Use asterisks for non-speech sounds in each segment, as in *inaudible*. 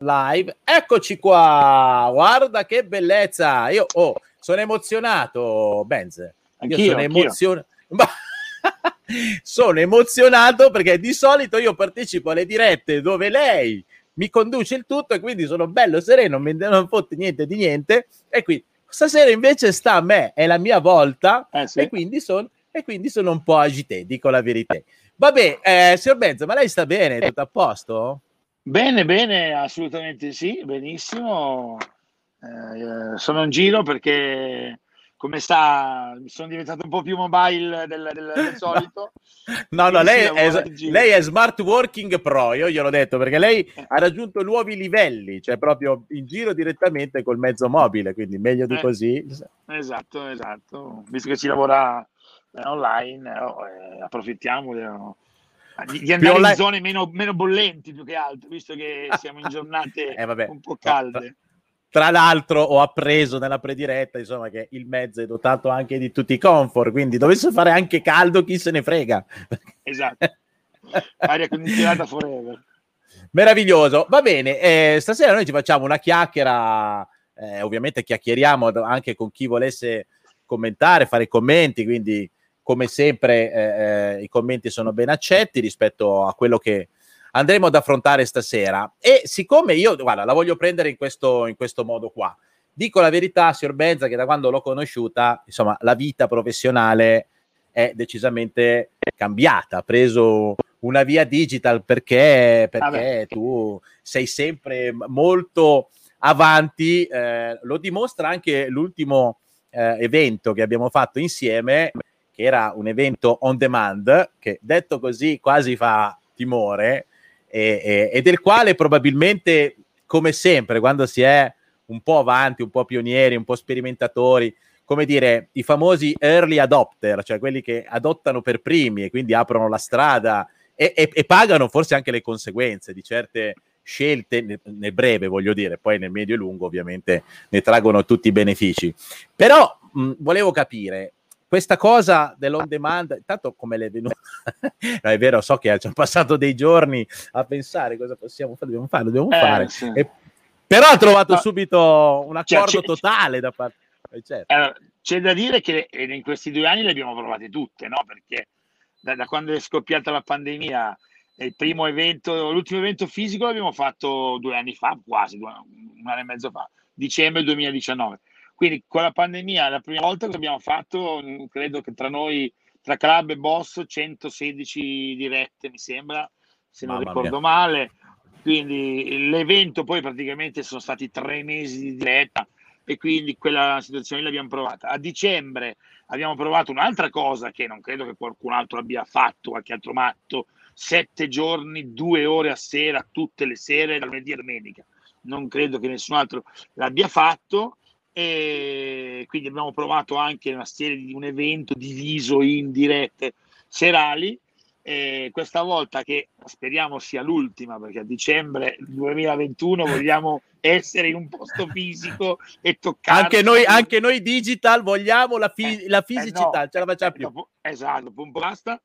live. Eccoci qua, guarda che bellezza. Io oh, sono emozionato, Benz. Io sono emozionato. *laughs* sono emozionato perché di solito io partecipo alle dirette dove lei mi conduce il tutto e quindi sono bello sereno, non fotte niente di niente e qui stasera invece sta a me, è la mia volta eh sì. e, quindi son, e quindi sono un po' agité, dico la verità. Vabbè, eh, signor Benzo, ma lei sta bene? Tutto a posto? Bene, bene, assolutamente sì, benissimo. Eh, sono in giro perché come sta, sono diventato un po' più mobile del, del, del *laughs* solito. no, no, lei è, lei è, smart working pro, io gliel'ho detto, perché lei eh. ha raggiunto nuovi livelli, cioè proprio in giro direttamente col mezzo mobile, quindi meglio di eh, così. Esatto, esatto. Visto che ci lavora eh, online, oh, eh, approfittiamo. Di, andare online... in zone meno, meno, bollenti più che altro, visto che *laughs* siamo in giornate eh, un po' calde. Tra l'altro ho appreso nella prediretta insomma, che il mezzo è dotato anche di tutti i comfort, quindi dovesse fare anche caldo chi se ne frega. *laughs* Esatto, aria condizionata forever. Meraviglioso, va bene, eh, stasera noi ci facciamo una chiacchiera, eh, ovviamente chiacchieriamo anche con chi volesse commentare, fare commenti, quindi come sempre eh, eh, i commenti sono ben accetti rispetto a quello che andremo ad affrontare stasera. E siccome io, guarda, la voglio prendere in questo, in questo modo qua, dico la verità, signor Benza, che da quando l'ho conosciuta, insomma, la vita professionale è decisamente cambiata, ha preso una via digital perché, perché tu sei sempre molto avanti, eh, lo dimostra anche l'ultimo eh, evento che abbiamo fatto insieme che era un evento on demand, che detto così quasi fa timore, e, e, e del quale probabilmente, come sempre, quando si è un po' avanti, un po' pionieri, un po' sperimentatori, come dire, i famosi early adopter, cioè quelli che adottano per primi e quindi aprono la strada e, e, e pagano forse anche le conseguenze di certe scelte nel, nel, breve, voglio dire, poi nel medio e lungo ovviamente ne traggono tutti i benefici. Però mh, volevo capire, questa cosa dell'on demand, intanto come le è venuta? *laughs* no, è vero, so che ci hanno passato dei giorni a pensare cosa possiamo fare, dobbiamo fare, dobbiamo eh, fare. Sì. E, però ha trovato no. subito un cioè, accordo cioè, totale da parte. Eh, certo. eh, c'è da dire che in questi due anni le abbiamo provate tutte, no? Perché da, da quando è scoppiata la pandemia il primo evento, l'ultimo evento fisico l'abbiamo fatto due anni fa, quasi due, un anno e mezzo fa, dicembre 2019. Quindi con la pandemia la prima volta che abbiamo fatto, credo che tra noi, tra club e boss, 116 dirette, mi sembra, se non Mamma ricordo mia. male. Quindi l'evento poi praticamente sono stati tre mesi di diretta e quindi quella situazione l'abbiamo provata. A dicembre abbiamo provato un'altra cosa che non credo che qualcun altro abbia fatto, qualche altro matto, sette giorni, due ore a sera, tutte le sere, dal lunedì a domenica. Non credo che nessun altro l'abbia fatto e quindi abbiamo provato anche una serie di un evento diviso in dirette serali. E questa volta che speriamo sia l'ultima perché a dicembre 2021 vogliamo essere in un posto fisico *laughs* e toccare anche noi, anche noi digital vogliamo la, fi- eh, la fisicità eh no, ce la facciamo più. dopo, esatto un po' basta.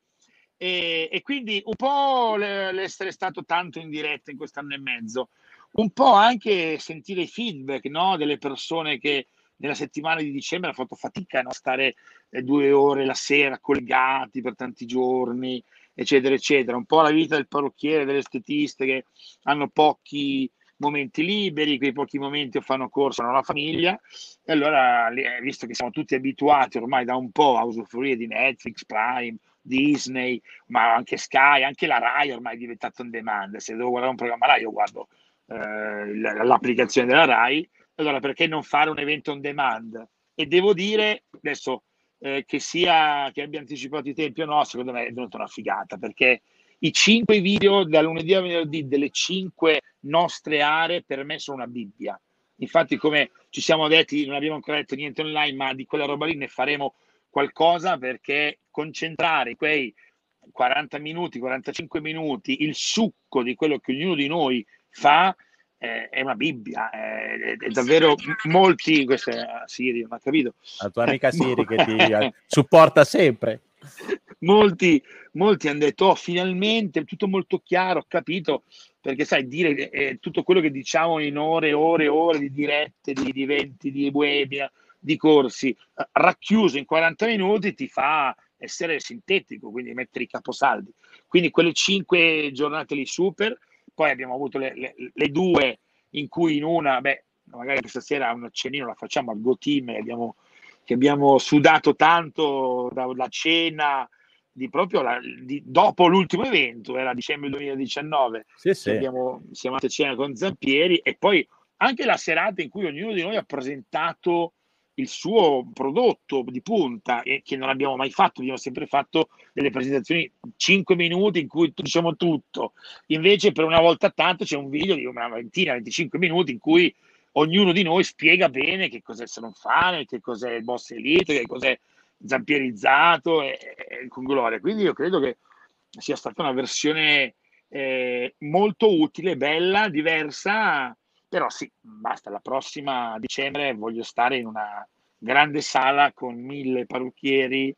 E, e quindi un po' l'essere stato tanto in diretta in quest'anno e mezzo un po' anche sentire i feedback no? delle persone che nella settimana di dicembre hanno fatto fatica a no? stare eh, due ore la sera collegati per tanti giorni, eccetera, eccetera. Un po' la vita del parrucchiere, dell'estetista che hanno pochi momenti liberi, quei pochi momenti fanno corso alla famiglia. E allora, eh, visto che siamo tutti abituati ormai da un po' a usufruire di Netflix, Prime, Disney, ma anche Sky, anche la Rai ormai è diventata on demand. Se devo guardare un programma Rai, io guardo eh, l'applicazione della RAI, allora perché non fare un evento on demand? E devo dire, adesso eh, che sia che abbia anticipato i tempi o no, secondo me è venuta una figata, perché i cinque video da lunedì a venerdì delle cinque nostre aree per me sono una Bibbia. Infatti, come ci siamo detti, non abbiamo ancora detto niente online, ma di quella roba lì ne faremo qualcosa perché concentrare quei 40 minuti, 45 minuti, il succo di quello che ognuno di noi fa eh, è una Bibbia, è, è davvero molti, questa è Siri, non ha capito. La tua amica *laughs* Siri che ti supporta sempre. Molti, molti hanno detto, oh, finalmente, tutto molto chiaro, ho capito, perché sai, dire eh, tutto quello che diciamo in ore e ore e ore di dirette, di, di eventi, di webinar, di corsi, eh, racchiuso in 40 minuti ti fa essere sintetico, quindi mettere i caposaldi. Quindi quelle cinque giornate lì super, poi abbiamo avuto le, le, le due in cui in una, beh, magari questa sera un cenino la facciamo al Go Team, abbiamo, che abbiamo sudato tanto dalla cena, di proprio la, di, dopo l'ultimo evento, era dicembre 2019, sì, sì. Abbiamo, siamo andati a cena con Zampieri e poi anche la serata in cui ognuno di noi ha presentato il suo prodotto di punta e che non abbiamo mai fatto, abbiamo sempre fatto delle presentazioni 5 minuti in cui diciamo tutto. Invece per una volta tanto c'è un video di una ventina, 25 minuti in cui ognuno di noi spiega bene che cos'è Salon Funnel, che cos'è il Boss Elite, che cos'è zampierizzato e, e con gloria. Quindi io credo che sia stata una versione eh, molto utile, bella, diversa, però sì, basta, la prossima dicembre voglio stare in una grande sala con mille parrucchieri,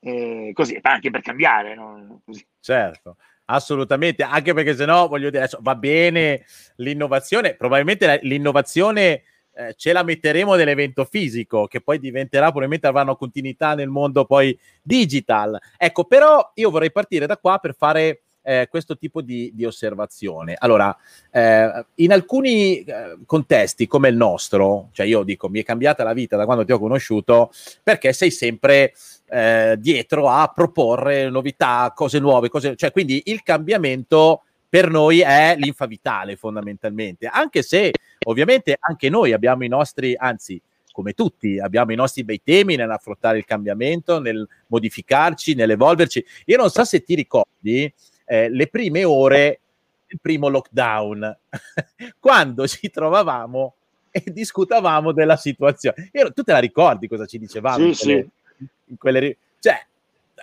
eh, così, anche per cambiare. No? Certo. Assolutamente, anche perché se no, voglio dire, adesso va bene l'innovazione, probabilmente l'innovazione eh, ce la metteremo nell'evento fisico, che poi diventerà, probabilmente avranno continuità nel mondo poi digital. Ecco, però io vorrei partire da qua per fare eh, questo tipo di, di osservazione. Allora, eh, in alcuni eh, contesti come il nostro, cioè io dico, mi è cambiata la vita da quando ti ho conosciuto, perché sei sempre eh, dietro a proporre novità, cose nuove, cose, cioè quindi il cambiamento per noi è l'infa vitale fondamentalmente, anche se ovviamente anche noi abbiamo i nostri, anzi come tutti, abbiamo i nostri bei temi nell'affrontare il cambiamento, nel modificarci, nell'evolverci. Io non so se ti ricordi eh, le prime ore del primo lockdown, *laughs* quando ci trovavamo e discutavamo della situazione. Io, tu te la ricordi cosa ci dicevamo? Sì, in quelle, sì. In quelle, cioè,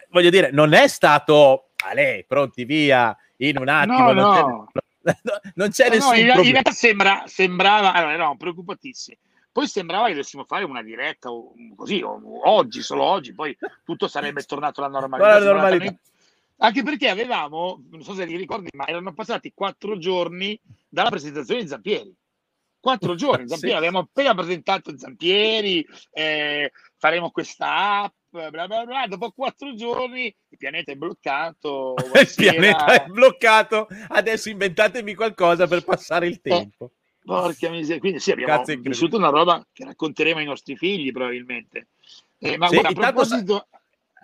voglio dire, non è stato, a lei, pronti via, in un attimo. No, non, no. C'è, *laughs* non c'è no, nessun no, in, realtà sembra, sembrava, allora eravamo preoccupatissimi. Poi sembrava che dovessimo fare una diretta o, così, o, oggi, solo oggi, poi tutto sarebbe tornato alla normalità. alla normalità. Anche perché avevamo, non so se ti ricordi, ma erano passati quattro giorni dalla presentazione di Zampieri. Quattro *laughs* giorni, Zampieri, sì. abbiamo appena presentato Zampieri, eh, faremo questa app, bla bla bla. Dopo quattro giorni il pianeta è bloccato. *laughs* il pianeta è bloccato. Adesso inventatemi qualcosa per passare il eh, tempo. Eh, porca miseria. Quindi sì, abbiamo vissuto una roba che racconteremo ai nostri figli probabilmente. Eh, ma sì, guarda, a, proposito.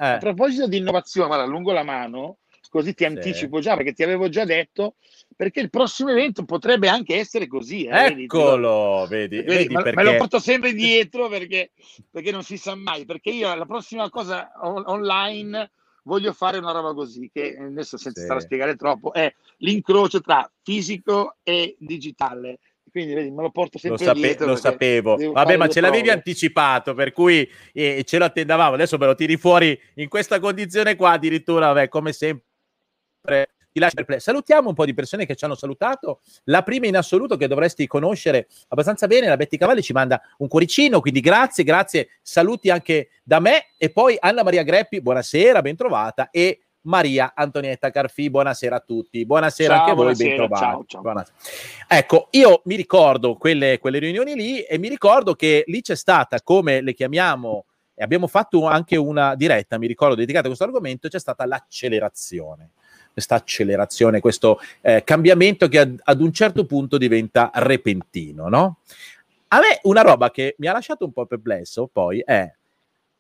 A proposito di innovazione, guarda, lungo la mano, così ti anticipo sì. già perché ti avevo già detto perché il prossimo evento potrebbe anche essere così. Eh, Eccolo, vedi, vedi, vedi me, perché... me, lo porto sempre dietro perché, perché, non si sa mai, perché io la prossima cosa on- online voglio fare una roba così, che adesso senza sì. stare a spiegare troppo, è l'incrocio tra fisico e digitale. Quindi vedi, me lo porto sempre lo sape- dietro. Lo sapevo. Vabbè, ma ce l'avevi anticipato, per cui eh, ce lo attendavamo. Adesso me lo tiri fuori in questa condizione qua, addirittura, vabbè, come sempre ti lascio perplesso. Salutiamo un po' di persone che ci hanno salutato. La prima in assoluto che dovresti conoscere abbastanza bene, la Betty Cavalli ci manda un cuoricino, quindi grazie, grazie. Saluti anche da me e poi Anna Maria Greppi, buonasera, ben trovata e Maria Antonietta Carfi, buonasera a tutti, buonasera ciao, anche a voi, ben trovati. Ciao, ciao. Ecco, io mi ricordo quelle, quelle riunioni lì e mi ricordo che lì c'è stata, come le chiamiamo, e abbiamo fatto anche una diretta, mi ricordo, dedicata a questo argomento, c'è stata l'accelerazione questa accelerazione, questo eh, cambiamento che ad, ad, un certo punto diventa repentino, no? A me una roba che mi ha lasciato un po' perplesso poi è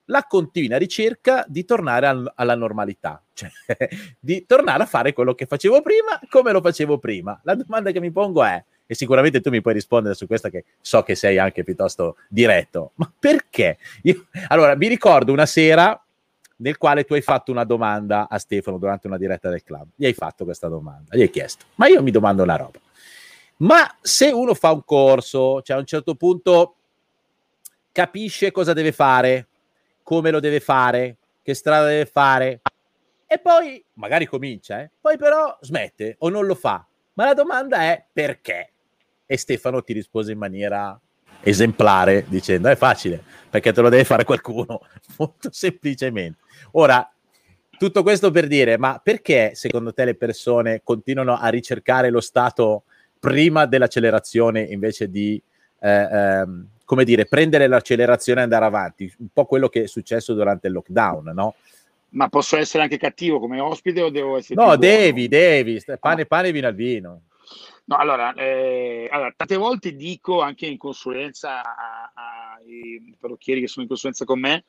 la continua ricerca di tornare al, alla normalità, cioè *laughs* di tornare a fare quello che facevo prima come lo facevo prima. La domanda che mi pongo è, e sicuramente tu mi puoi rispondere su questa che so che sei anche piuttosto diretto, ma perché? Io, allora, mi ricordo una sera nel quale tu hai fatto una domanda a Stefano durante una diretta del club. Gli hai fatto questa domanda, gli hai chiesto, ma io mi domando una roba. Ma se uno fa un corso, cioè a un certo punto capisce cosa deve fare, come lo deve fare, che strada deve fare, e poi magari comincia, eh? poi però smette o non lo fa. Ma la domanda è perché? E Stefano ti rispose in maniera esemplare dicendo è facile perché te lo deve fare qualcuno *laughs* molto semplicemente Ora, tutto questo per dire, ma perché secondo te le persone continuano a ricercare lo stato prima dell'accelerazione invece di, eh, ehm, come dire, prendere l'accelerazione e andare avanti? Un po' quello che è successo durante il lockdown, no? Ma posso essere anche cattivo come ospite o devo essere... No, devi, devi, pane, pane, vino al vino. No, allora, eh, allora, tante volte dico anche in consulenza ai parrucchieri che sono in consulenza con me,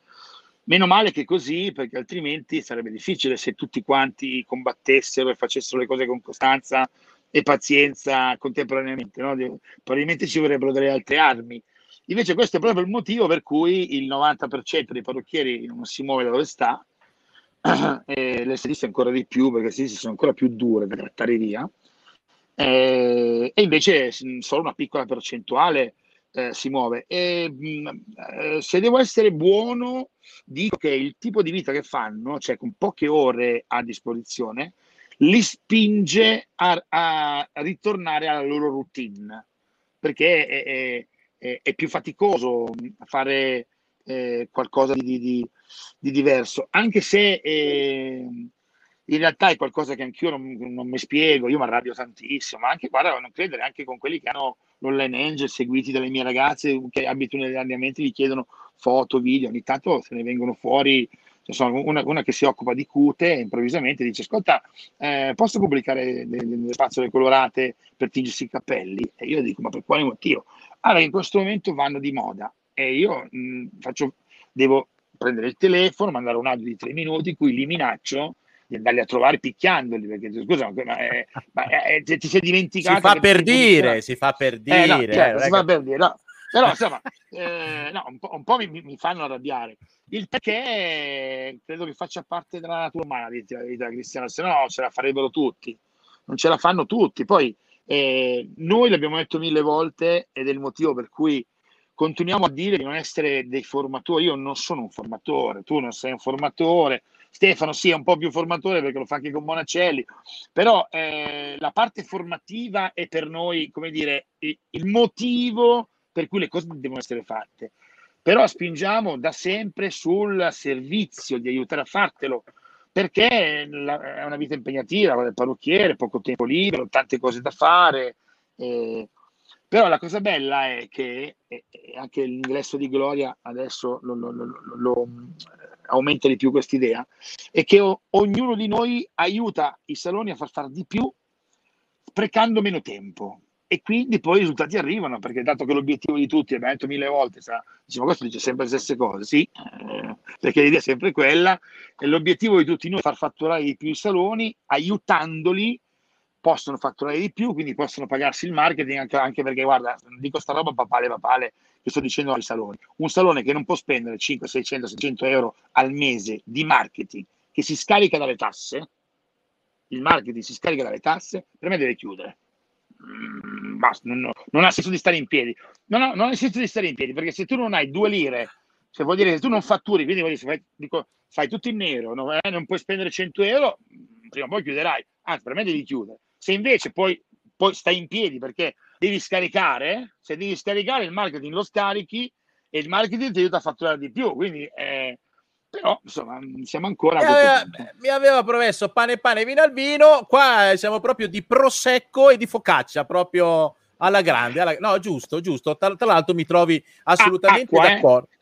meno male che così, perché altrimenti sarebbe difficile se tutti quanti combattessero e facessero le cose con costanza e pazienza contemporaneamente, no? probabilmente ci vorrebbero delle altre armi. Invece questo è proprio il motivo per cui il 90% dei parrucchieri non si muove da dove sta, *clears throat* e le stiliste ancora di più perché le stiliste sono ancora più dure da trattare via. Eh, e invece solo una piccola percentuale eh, si muove. E mh, eh, se devo essere buono dico che il tipo di vita che fanno cioè con poche ore a disposizione li spinge a, a ritornare alla loro routine perché è, è, è più faticoso fare eh, qualcosa di, di, di, diverso, anche se eh, in realtà è qualcosa che anch'io non, non mi spiego, io mi arrabbio tantissimo, ma anche, guarda, non credere, anche con quelli che hanno l'online angel seguiti dalle mie ragazze che abitano negli allenamenti, gli chiedono foto, video, ogni tanto se ne vengono fuori, cioè, una, una, che si occupa di cute improvvisamente dice, ascolta, eh, posso pubblicare delle spazzole colorate per tingersi i capelli? E io dico, ma per quale motivo? Allora, in questo momento vanno di moda e io mh, faccio, devo prendere il telefono, mandare un audio di tre minuti in cui li minaccio di andarli a trovare picchiandoli perché scusa ma, è, ma è, ti sei dimenticato si fa per dire si fa per dire, eh, no, certo, si fa per dire no. però insomma eh, no, un po', un po mi, mi, fanno arrabbiare. Il perché credo che faccia parte della natura umana di la vita cristiana se no ce la farebbero tutti. Non ce la fanno tutti. Poi eh, noi l'abbiamo detto mille volte ed è il motivo per cui continuiamo a dire di non essere dei formatori. Io non sono un formatore, tu non sei un formatore. Stefano sì, è un po' più formatore perché lo fa anche con Monacelli, però eh, la parte formativa è per noi, come dire, il motivo per cui le cose devono essere fatte. Però spingiamo da sempre sul servizio di aiutare a fartelo, perché è una vita impegnativa, del parrucchiere, poco tempo libero, tante cose da fare. Eh, però la cosa bella è che e, anche l'ingresso di Gloria adesso lo, lo, lo, lo aumenta di più questa idea, è che o, ognuno di noi aiuta i saloni a far fare di più sprecando meno tempo. E quindi poi i risultati arrivano, perché dato che l'obiettivo di tutti, abbiamo detto mille volte, sa, diciamo questo dice sempre le stesse cose, sì, eh, perché l'idea è sempre quella, e l'obiettivo di tutti noi è far fatturare di più i saloni, aiutandoli possono fatturare di più, quindi possono pagarsi il marketing anche, anche perché, guarda, dico sta roba papale papale che sto dicendo ai saloni. Un salone che non può spendere 5, 600, 600 euro al mese di marketing che si scarica dalle tasse, il marketing si scarica dalle tasse, per me deve chiudere. Mm, basta, non, non, ha senso di stare in piedi. Non ha, non ha senso di stare in piedi perché se tu non hai due lire, se vuol dire che tu non fatturi, quindi vuol dire, fai, dico, fai tutto in nero, no, eh, non puoi spendere 100 euro, prima o poi chiuderai. Anzi, per me devi chiudere. Se invece poi, poi stai in piedi perché devi scaricare, se devi scaricare il marketing lo scarichi e il marketing ti aiuta a fatturare di più. Quindi, eh, però, insomma, siamo ancora... Mi aveva, mi aveva, promesso pane pane vino al vino, qua siamo proprio di prosecco e di focaccia, proprio alla grande. Alla... No, giusto, giusto. Tra, tra l'altro mi trovi assolutamente ah, acqua, d'accordo. Eh?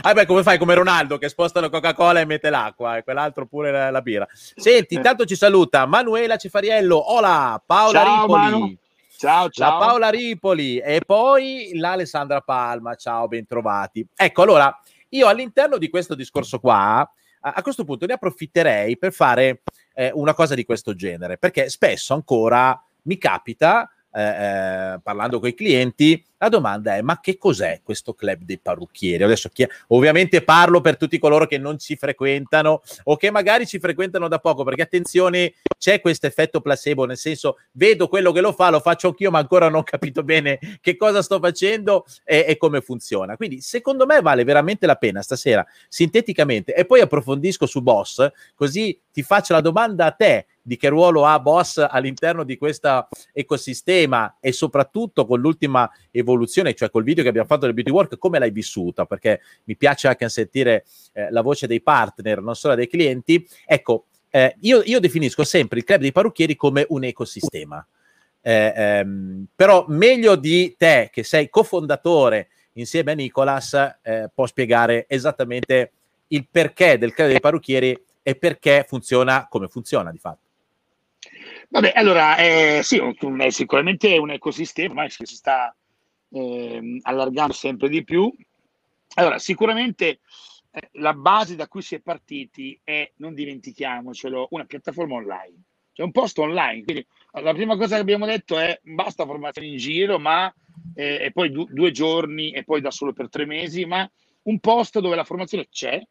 ah, beh, come fai come Ronaldo che spostano Coca-Cola e mette l'acqua e quell'altro pure la, la birra. Senti, intanto ci saluta Manuela Cifariello, hola, Paola ciao, Ripoli. Manu. Ciao, ciao. La Paola Ripoli e poi l'Alessandra Palma. Ciao, bentrovati. Ecco, allora, io all'interno di questo discorso qua, a, questo punto ne approfitterei per fare eh, una cosa di questo genere, perché spesso ancora mi capita, eh, eh, parlando con i clienti, la domanda è: ma che cos'è questo club dei parrucchieri? Adesso chi, ovviamente parlo per tutti coloro che non ci frequentano o che magari ci frequentano da poco, perché attenzione, c'è questo effetto placebo, nel senso vedo quello che lo fa, lo faccio anch'io, ma ancora non ho capito bene che cosa sto facendo e, e come funziona. Quindi, secondo me, vale veramente la pena stasera, sinteticamente, e poi approfondisco su Boss, così ti faccio la domanda a te di che ruolo ha Boss all'interno di questo ecosistema e soprattutto con l'ultima evoluzione evoluzione, cioè col video che abbiamo fatto del Beauty Work, come l'hai vissuta? Perché mi piace anche sentire eh, la voce dei partner, non solo dei clienti. Ecco, eh, io, io, definisco sempre il club dei parrucchieri come un ecosistema. Eh, ehm, però meglio di te, che sei cofondatore insieme a Nicolas, eh, può spiegare esattamente il perché del club dei parrucchieri e perché funziona come funziona di fatto. Vabbè, allora, eh, sì, è sicuramente un ecosistema che si sta eh, allargando sempre di più. Allora, sicuramente eh, la base da cui si è partiti è, non dimentichiamocelo, una piattaforma online, cioè un posto online. Quindi la prima cosa che abbiamo detto è basta formazione in giro, ma eh, e poi du- due giorni e poi da solo per tre mesi, ma un posto dove la formazione c'è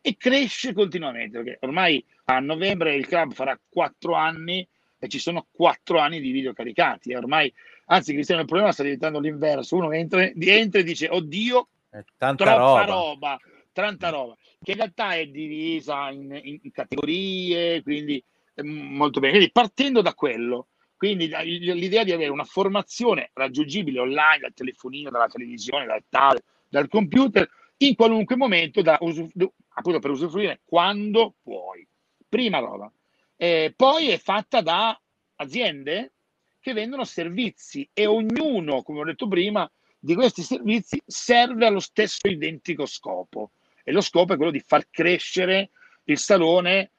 e cresce continuamente, perché ormai a novembre il club farà quattro anni e ci sono quattro anni di video caricati. E ormai, anzi, Cristiano, il problema sta diventando l'inverso. Uno entra, entra e dice, oddio, tanta roba. roba. tanta roba, che in realtà è divisa in, in, in categorie, quindi molto bene. Quindi partendo da quello, quindi l'idea di avere una formazione raggiungibile online dal telefonino, dalla televisione, dal tablet, dal computer, in qualunque momento, da usuf- appunto per usufruire quando puoi. Prima roba. Eh, poi è fatta da aziende che vendono servizi e ognuno, come ho detto prima, di questi servizi serve allo stesso identico scopo. E lo scopo è quello di far crescere il salone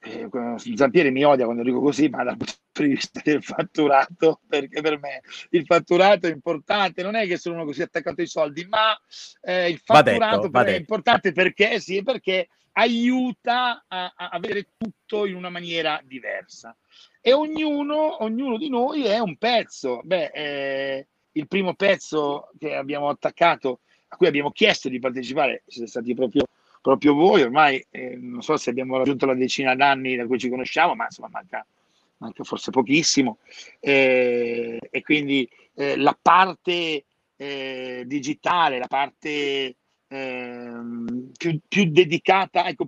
eh, Zampieri mi odia quando dico così, ma dal punto di vista del fatturato, perché per me il fatturato è importante, non è che sono uno così attaccato ai soldi, ma eh, il fatturato detto, è importante perché, sì, perché aiuta a, a, vedere tutto in una maniera diversa. E ognuno, ognuno di noi è un pezzo. Beh, eh, il primo pezzo che abbiamo attaccato, a cui abbiamo chiesto di partecipare, siete stati proprio proprio voi, ormai eh, non so se abbiamo raggiunto la decina d'anni da cui ci conosciamo, ma insomma manca, manca forse pochissimo, eh, e quindi eh, la parte eh, digitale, la parte ehm, più, più, dedicata, ecco,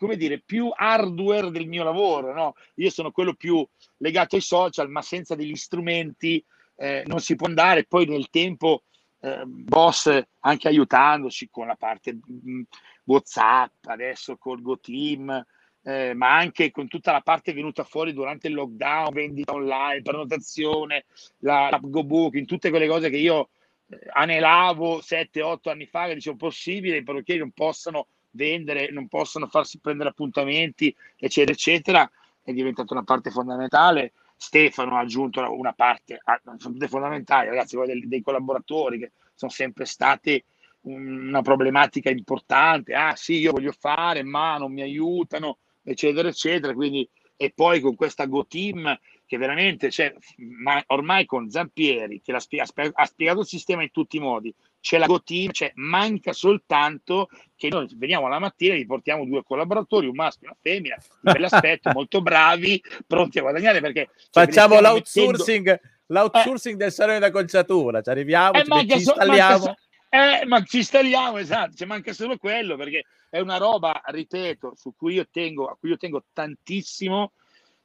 come dire, più hardware del mio lavoro, no? Io sono quello più legato ai social, ma senza degli strumenti eh, non si può andare, poi nel tempo eh, boss anche aiutandoci con la parte mh, mm, WhatsApp, adesso col GoTeam, eh, ma anche con tutta la parte venuta fuori durante il lockdown, vendita online, prenotazione, la, la GoBooking, tutte quelle cose che io eh, anelavo 7-8 anni fa, che dicevo possibile, perché non possano vendere, non possono farsi prendere appuntamenti, eccetera, eccetera, è diventata una parte fondamentale. Stefano ha aggiunto una parte, ah, sono tutte fondamentali, ragazzi, dei, dei collaboratori che sono sempre stati una problematica importante, ah sì, io voglio fare, ma non mi aiutano, eccetera, eccetera. Quindi, e poi con questa Go Team che veramente, cioè, ma ormai con Zampieri, che ha spiegato il sistema in tutti i modi, c'è la Go Team, cioè, manca soltanto che noi veniamo la mattina e gli portiamo due collaboratori, un maschio e una femmina, di bell'aspetto, *laughs* molto bravi, pronti a guadagnare perché... Cioè, Facciamo l'outsourcing, mettendo... l'outsourcing eh, del salone da conciatura, ci arriviamo, eh, ci, ci installiamo... So, eh, ma ci installiamo, esatto, ci manca solo quello perché è una roba, ripeto, su cui io tengo, a cui io tengo tantissimo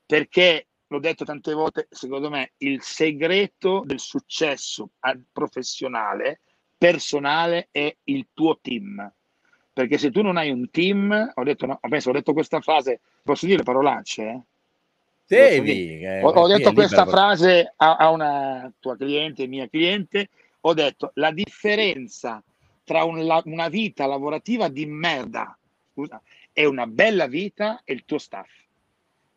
perché l'ho detto tante volte, secondo me il segreto del successo professionale, personale è il tuo team. Perché se tu non hai un team, ho detto, no, penso, ho detto questa frase, posso dire parolacce? Eh? Devi, eh, ho, ho detto questa frase a, a, una tua cliente, mia cliente, ho detto la differenza tra un, la, una vita lavorativa di merda scusa, e una bella vita è il tuo staff.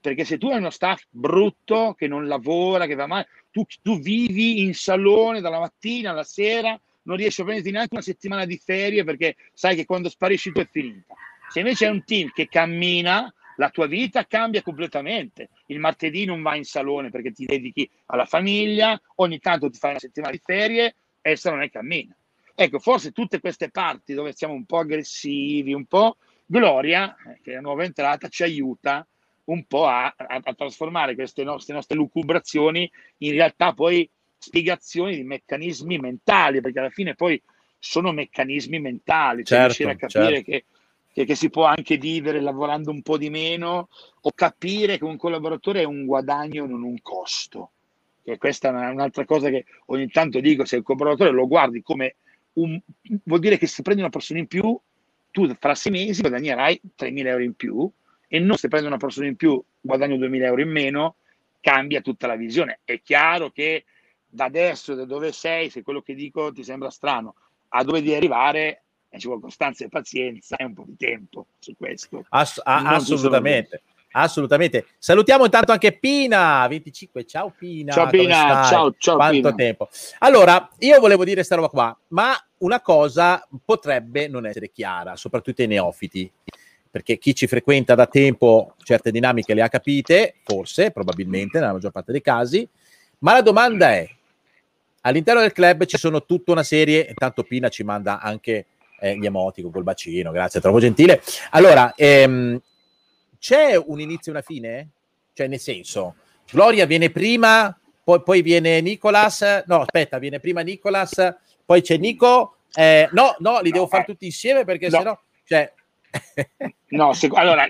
Perché se tu hai uno staff brutto, che non lavora, che va male, tu, tu vivi in salone dalla mattina alla sera, non riesci a prenderti neanche una settimana di ferie perché sai che quando sparisci tu è finita. Se invece hai un team che cammina, la tua vita cambia completamente. Il martedì non vai in salone perché ti dedichi alla famiglia, ogni tanto ti fai una settimana di ferie, essa non è cammina. Ecco, forse tutte queste parti dove siamo un po' aggressivi, un po' Gloria, eh, che è la nuova entrata, ci aiuta un po' a, a, a trasformare queste nostre, nostre lucubrazioni in realtà poi spiegazioni di meccanismi mentali, perché alla fine poi sono meccanismi mentali, cioè certo, riuscire a capire certo. che, che, che, si può anche vivere lavorando un po' di meno o capire che un collaboratore è un guadagno, non un costo che questa è un'altra cosa che ogni tanto dico, se il collaboratore lo guardi come un, vuol dire che se prendi una persona in più, tu fra sei mesi guadagnerai 3.000 euro in più e non se prendi una persona in più guadagno 2.000 euro in meno, cambia tutta la visione. È chiaro che da adesso, da dove sei, se quello che dico ti sembra strano, a dove devi arrivare ci vuole costanza e pazienza e un po' di tempo su questo. Ass- assolutamente. Assolutamente. Salutiamo intanto anche Pina 25. Ciao Pina. Ciao Pina. Ciao, ciao Quanto Pina. tempo. Allora, io volevo dire questa roba qua, ma una cosa potrebbe non essere chiara, soprattutto ai neofiti, perché chi ci frequenta da tempo certe dinamiche le ha capite, forse, probabilmente, nella maggior parte dei casi, ma la domanda è, all'interno del club ci sono tutta una serie, intanto Pina ci manda anche eh, gli emoticon col bacino, grazie, troppo gentile. Allora, ehm, c'è un inizio e una fine? Cioè, nel senso, Gloria viene prima, poi, poi viene Nicolas, no, aspetta, viene prima Nicolas, poi c'è Nico, eh, no, no, li no, devo eh, fare tutti insieme perché no. sennò, cioè... no, se, allora,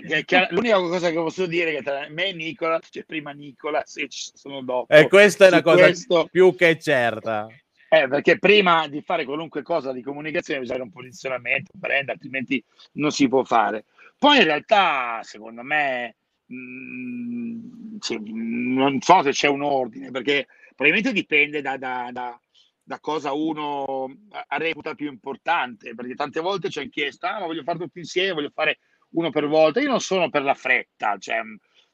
l'unica cosa che posso dire è che tra me e Nicolas c'è prima Nicolas e ci sono dopo. E questa è una cosa questo... più che certa. Eh, perché prima di fare qualunque cosa di comunicazione bisogna un posizionamento, brand, altrimenti non si può fare. Poi in realtà, secondo me, mh, mm, sì, non so se c'è un ordine, perché probabilmente dipende da, da, da, da, cosa uno reputa più importante, perché tante volte ci hanno chiesto, ah, ma voglio fare tutto insieme, voglio fare uno per volta. Io non sono per la fretta, cioè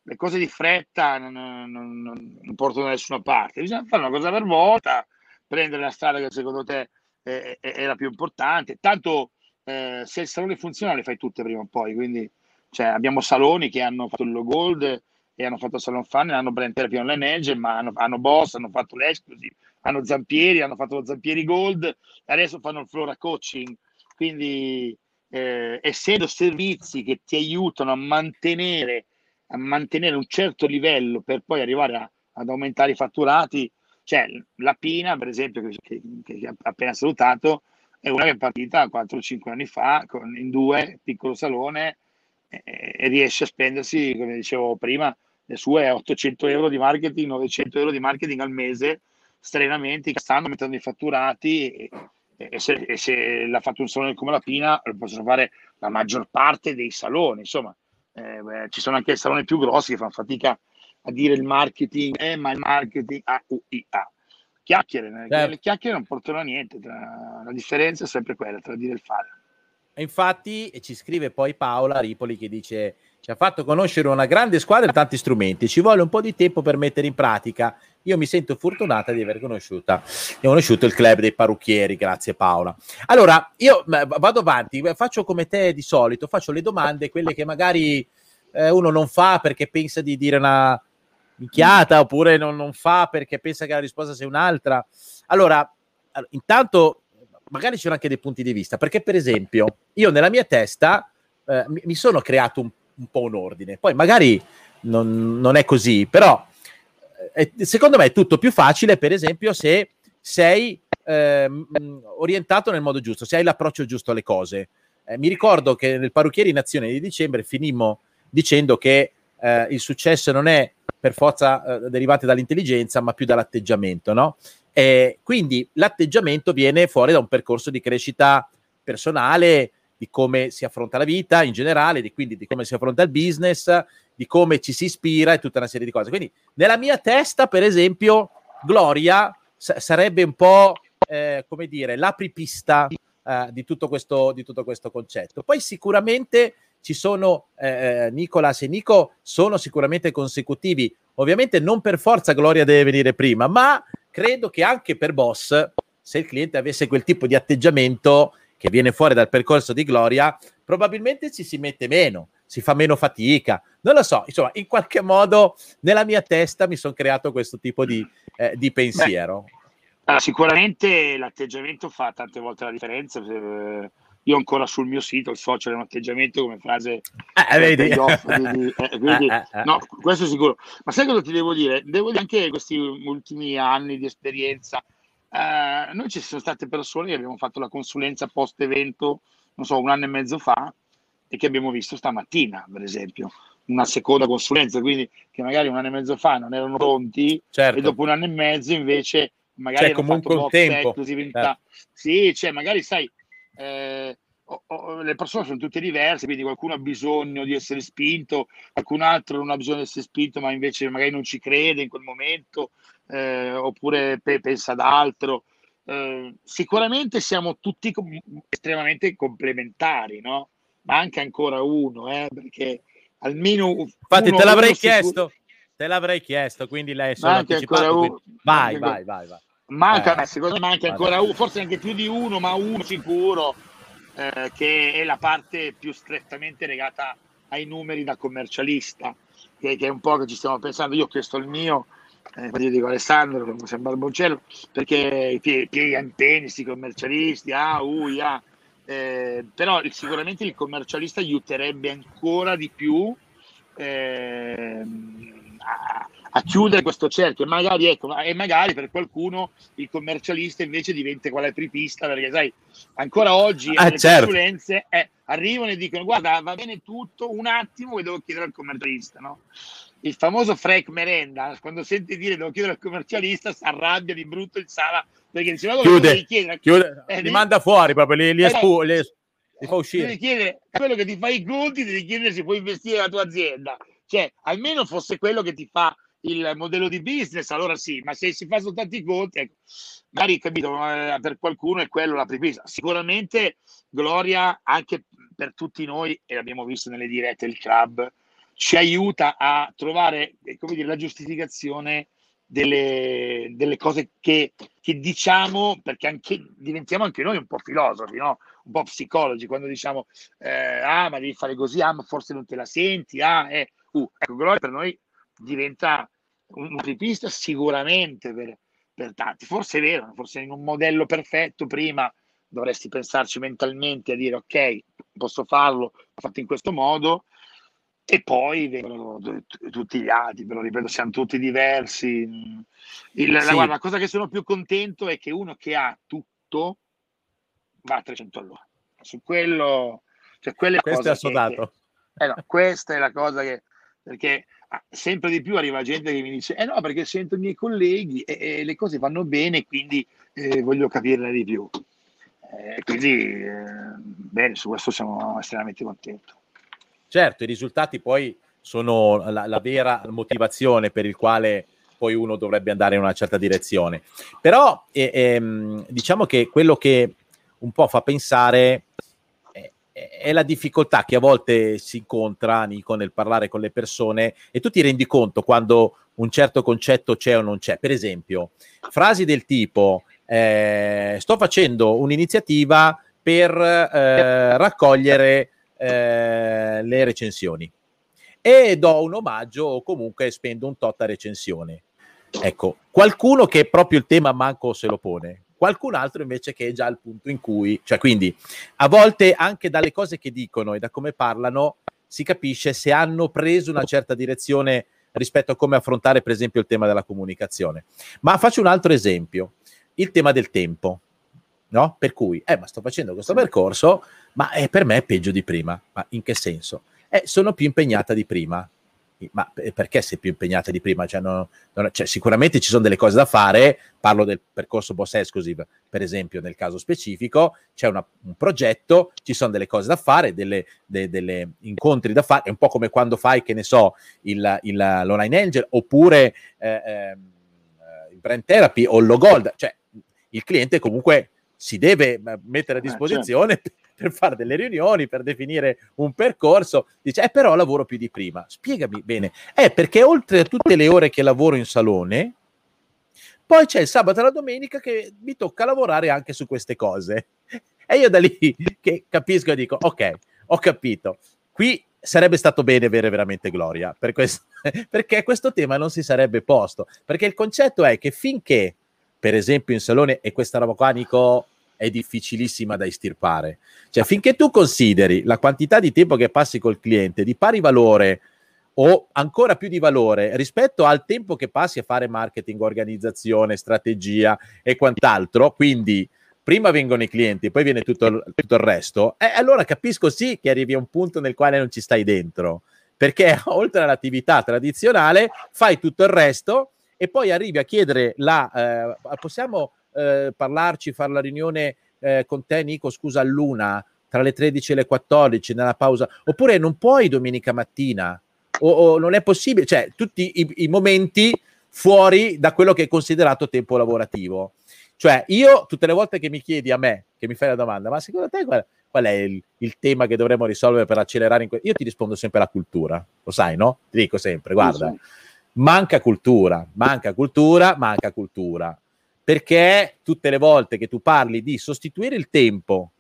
le cose di fretta non, non, non, portano da nessuna parte, bisogna fare una cosa per volta prendere la strada che secondo te è, è, è la più importante. Tanto eh, se il salone funziona le fai tutte prima o poi, quindi cioè, abbiamo saloni che hanno fatto il low gold e hanno fatto salon fan, hanno brand therapy online engine, ma hanno, hanno boss, hanno fatto l'exclusive, hanno zampieri, hanno fatto lo zampieri gold adesso fanno il flora coaching. Quindi eh, essendo servizi che ti aiutano a mantenere, a mantenere un certo livello per poi arrivare a, ad aumentare i fatturati, cioè, la Pina, per esempio, che, che, che ha appena salutato, è una che è partita 4-5 anni fa con, in due, piccolo salone, e, e, riesce a spendersi, come dicevo prima, le sue 800 euro di marketing, 900 euro di marketing al mese, strenamenti, che stanno mettendo i fatturati e, e, se, e se l'ha fatto un salone come la Pina, lo possono fare la maggior parte dei saloni, insomma, eh, beh, ci sono anche saloni più grossi che fanno fatica a dire il marketing, eh, ma il marketing A, U, I, A. Chiacchiere, certo. le chiacchiere non portano a niente, tra, la differenza è sempre quella tra dire e il fare. E infatti ci scrive poi Paola Ripoli che dice ci ha fatto conoscere una grande squadra e tanti strumenti, ci vuole un po' di tempo per mettere in pratica. Io mi sento fortunata di aver conosciuta, conosciuto il club dei parrucchieri, grazie Paola. Allora, io vado avanti, faccio come te di solito, faccio le domande, quelle che magari eh, uno non fa perché pensa di dire una, minchiata oppure non, non, fa perché pensa che la risposta sia un'altra. Allora, intanto magari ci sono anche dei punti di vista, perché per esempio io nella mia testa eh, mi, mi, sono creato un, un, po' un ordine, poi magari non, non è così, però eh, secondo me è tutto più facile, per esempio, se sei eh, orientato nel modo giusto, se hai l'approccio giusto alle cose. Eh, mi ricordo che nel Parrucchieri in Azione di dicembre finimmo dicendo che eh, il successo non è per forza eh, derivante dall'intelligenza, ma più dall'atteggiamento, no? Quindi l'atteggiamento viene fuori da un percorso di crescita personale, di come si affronta la vita in generale, di, quindi di come si affronta il business, di come ci si ispira e tutta una serie di cose. Quindi nella mia testa, per esempio, Gloria s- sarebbe un po', eh, come dire, l'apripista eh, di, tutto questo, di tutto questo concetto. Poi sicuramente ci sono eh, eh, Nicolas e Nico sono sicuramente consecutivi. Ovviamente non per forza Gloria deve venire prima, ma credo che anche per Boss, se il cliente avesse quel tipo di atteggiamento che viene fuori dal percorso di Gloria, probabilmente ci si mette meno, si fa meno fatica. Non lo so, insomma, in qualche modo nella mia testa mi sono creato questo tipo di, eh, di pensiero. Allora, sicuramente l'atteggiamento fa tante volte la differenza. Eh io ancora sul mio sito il social è un atteggiamento come frase eh, vedi. Off, quindi, *laughs* eh, quindi, eh, eh, no, questo è sicuro ma sai cosa ti devo dire? devo dire anche questi ultimi anni di esperienza eh, noi ci sono state persone che abbiamo fatto la consulenza post evento non so un anno e mezzo fa e che abbiamo visto stamattina per esempio una seconda consulenza, quindi che magari un anno e mezzo fa non erano pronti certo. e dopo un anno e mezzo invece magari c'è comunque un tempo. Certo. Sì, cioè magari sai, eh, oh, oh, le persone sono tutte diverse, quindi qualcuno ha bisogno di essere spinto, qualcun altro non ha bisogno di essere spinto, ma invece magari non ci crede in quel momento, eh, oppure pe- pensa ad altro. Eh, sicuramente siamo tutti com- estremamente complementari, no? Ma anche ancora uno, eh, perché almeno. Infatti, uno, te l'avrei chiesto. Te l'avrei chiesto, quindi lei è solo anticipato. Quindi... Vai, vai, vai, vai. Manca, eh. secondo me manca ancora uno, forse anche più di uno, ma uno sicuro, eh, che è la parte più strettamente legata ai numeri da commercialista, che, che, è un po' che ci stiamo pensando. Io ho chiesto il mio, eh, io dico Alessandro, come sembra Barboncello, perché pieghi anteni, questi commercialisti, ah, ui, ah. Eh, però sicuramente il commercialista aiuterebbe ancora di più eh, a, a chiudere questo cerchio e magari, ecco, e magari per qualcuno il commercialista invece diventa quale apripista perché sai ancora oggi ah, le certo. consulenze eh, arrivano e dicono guarda va bene tutto un attimo che devo chiedere al commercialista no? Il famoso Frank Merenda quando sente dire devo chiedere al commercialista si arrabbia di brutto il Sala perché dice ma chiude, chiedere, chiude eh, li manda fuori proprio li, li, eh, espu, li, li fa uscire devi chiedere quello che ti fa i conti devi chiedere se puoi investire nella tua azienda cioè almeno fosse quello che ti fa il modello di business, allora sì, ma se si fa soltanto i conti, ecco, magari capito, eh, per qualcuno è quello la prepisa. Sicuramente Gloria, anche per tutti noi, e l'abbiamo visto nelle dirette del club, ci aiuta a trovare eh, dire, la giustificazione delle, delle cose che, che, diciamo, perché anche, diventiamo anche noi un po' filosofi, no? un po' psicologi, quando diciamo, eh, ah, ma devi fare così, ah, ma forse non te la senti, ah, eh. Uh, ecco, Gloria per noi diventa un ripista sicuramente per, per tanti. Forse è vero, forse in un modello perfetto prima dovresti pensarci mentalmente a dire ok, posso farlo, fatto in questo modo, e poi vengono tutti gli altri, però ripeto, siamo tutti diversi. Il, sì. la, guarda, la cosa che sono più contento è che uno che ha tutto va a 300 all'ora. Su quello, cioè quelle Questo è assodato. Che, eh no, questa è la cosa che, perché Ah, sempre di più arriva gente che mi dice eh no perché sento i miei colleghi e, e le cose vanno bene quindi eh, voglio capirne di più eh, quindi eh, bene su questo siamo estremamente contenti certo i risultati poi sono la, la vera motivazione per il quale poi uno dovrebbe andare in una certa direzione però eh, ehm, diciamo che quello che un po' fa pensare è la difficoltà che a volte si incontra, Nico, nel parlare con le persone e tu ti rendi conto quando un certo concetto c'è o non c'è. Per esempio, frasi del tipo eh, sto facendo un'iniziativa per eh, raccogliere eh, le recensioni e do un omaggio o comunque spendo un tot a recensione. Ecco, qualcuno che proprio il tema manco se lo pone, qualcun altro invece che è già al punto in cui, cioè quindi a volte anche dalle cose che dicono e da come parlano si capisce se hanno preso una certa direzione rispetto a come affrontare per esempio il tema della comunicazione. Ma faccio un altro esempio, il tema del tempo. No? Per cui, eh, ma sto facendo questo percorso, ma eh, per me è peggio di prima. Ma in che senso? Eh, sono più impegnata di prima ma perché sei più impegnata di prima? Cioè, non, non, cioè, sicuramente ci sono delle cose da fare, parlo del percorso Boss Exclusive, per esempio nel caso specifico, c'è una, un progetto, ci sono delle cose da fare, delle, de, delle, incontri da fare, è un po' come quando fai, che ne so, il, il, l'Online Angel oppure eh, eh, il Brand Therapy o il Logold, cioè il cliente comunque si deve eh, mettere a eh, disposizione eh, *laughs* certo per fare delle riunioni, per definire un percorso, dice, eh però lavoro più di prima. Spiegami bene. È perché oltre a tutte le ore che lavoro in salone, poi c'è il sabato e la domenica che mi tocca lavorare anche su queste cose. *laughs* E io da lì *laughs* che capisco e dico, ok, ho capito. Qui sarebbe stato bene avere veramente gloria per questo, perché questo tema non si sarebbe posto. Perché il concetto è che finché, per esempio in salone, e questa roba qua, Nico, è difficilissima da estirpare. Cioè, finché tu consideri la quantità di tempo che passi col cliente di pari valore o ancora più di valore rispetto al tempo che passi a fare marketing, organizzazione, strategia e quant'altro, quindi prima vengono i clienti, poi viene tutto, tutto il resto, eh, allora capisco sì che arrivi a un punto nel quale non ci stai dentro. perché *laughs* oltre all'attività tradizionale fai tutto il resto e poi arrivi a chiedere la... Eh, possiamo eh, parlarci, fare la riunione eh, con te Nico, scusa, a luna tra le 13 e le 14 nella pausa, oppure non puoi domenica mattina o, o non è possibile, cioè tutti i, i momenti fuori da quello che è considerato tempo lavorativo. Cioè, io tutte le volte che mi chiedi a me, che mi fai la domanda, ma secondo te qual, qual è il, il, tema che dovremmo risolvere per accelerare in questo? Io ti rispondo sempre la cultura, lo sai, no? Ti dico sempre, guarda, sì, sì. Manca cultura, manca cultura, manca cultura. Perché tutte le volte che tu parli di sostituire il tempo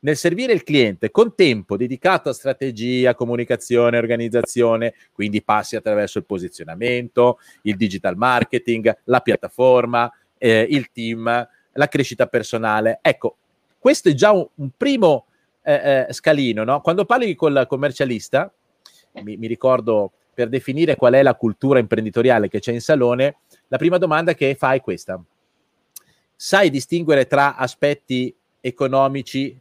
nel servire il cliente con tempo dedicato a strategia, comunicazione, organizzazione, quindi passi attraverso il posizionamento, il digital marketing, la piattaforma, eh, il team, la crescita personale. Ecco, questo è già un, un primo eh, eh, scalino, no? Quando parli col commercialista, mi, mi ricordo per definire qual è la cultura imprenditoriale che c'è in salone, la prima domanda che fai è questa. Sai distinguere tra aspetti economici,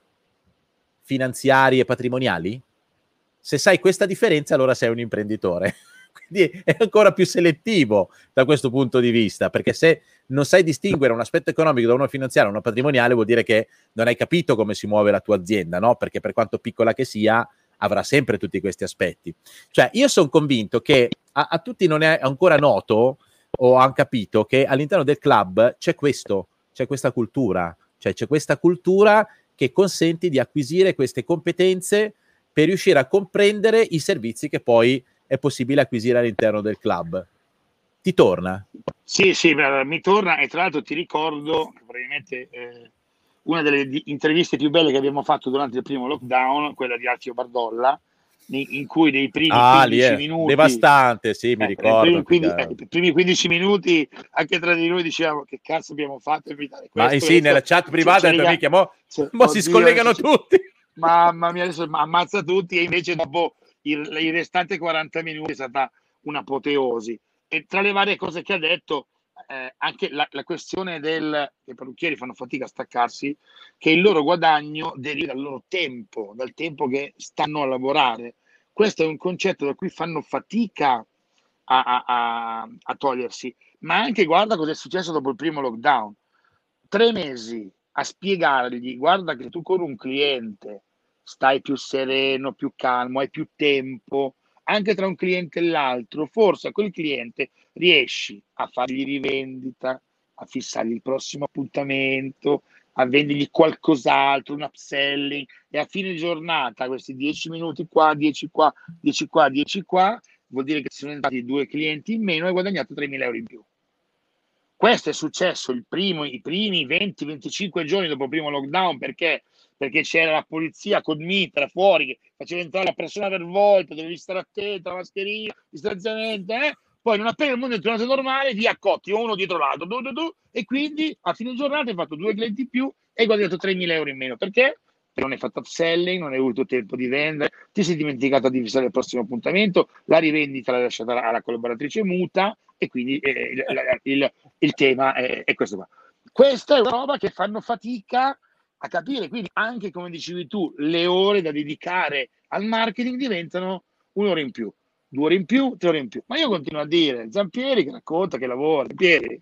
finanziari e patrimoniali? Se sai questa differenza, allora sei un imprenditore. *laughs* Quindi è ancora più selettivo da questo punto di vista, perché se non sai distinguere un aspetto economico da uno finanziario e uno patrimoniale, vuol dire che non hai capito come si muove la tua azienda, no? Perché per quanto piccola che sia, avrà sempre tutti questi aspetti. Cioè, io sono convinto che a, a tutti non è ancora noto o hanno capito che all'interno del club c'è questo, c'è questa cultura, cioè c'è questa cultura che consente di acquisire queste competenze per riuscire a comprendere i servizi che poi è possibile acquisire all'interno del club. Ti torna? Sì, sì, mi torna e tra l'altro ti ricordo che probabilmente eh, una delle interviste più belle che abbiamo fatto durante il primo lockdown, quella di Alfio Bardolla, in cui nei primi ah, 15 minuti devastante, sì, mi eh, ricordo. Primi, quindi, eh, I primi 15 minuti anche tra di noi dicevamo che cazzo abbiamo fatto evitare questo. Ma sì, nella chat privata cioè, mica, mo, cioè, mo si scollegano cioè, tutti. *laughs* Mamma mia, adesso ammazza tutti e invece dopo il, il restante 40 minuti è stata un'apoteosi. E tra le varie cose che ha detto, eh, anche la, la, questione del che i parrucchieri fanno fatica a staccarsi, che il loro guadagno deriva dal loro tempo, dal tempo che stanno a lavorare. Questo è un concetto da cui fanno fatica a, a, a, a togliersi. Ma anche guarda cosa è successo dopo il primo lockdown. Tre mesi a spiegargli, guarda che tu con un cliente stai più sereno, più calmo, hai più tempo, anche tra un cliente e l'altro, forse a quel cliente riesci a fargli rivendita, a fissargli il prossimo appuntamento, a vendergli qualcos'altro, un upselling e a fine giornata questi 10 minuti qua, 10 qua, 10 qua, 10 qua, vuol dire che sono entrati due clienti in meno e hai guadagnato 3.000 euro in più. Questo è successo primo, i primi 20-25 giorni dopo il primo lockdown perché perché c'era la polizia con mitra fuori che faceva entrare la persona per volta, dovevi stare attento, la mascherina, distanziamento, eh? poi non appena il mondo è tornato normale, via cotti, uno dietro l'altro, du, du, du, e quindi a fine giornata hai fatto due clienti in più e hai guadagnato 3.000 euro in meno. Perché? Perché non hai fatto upselling, non hai avuto tempo di vendere, ti sei dimenticato di fissare il prossimo appuntamento, la rivendita l'hai lasciata alla collaboratrice muta e quindi eh, il, il, il, tema è, è questo qua. Questa è una roba che fanno fatica a capire. Quindi anche, come dicevi tu, le ore da dedicare al marketing diventano un'ora in più, due ore in più, tre ore in più. Ma io continuo a dire, Zampieri che racconta che lavora, Zampieri,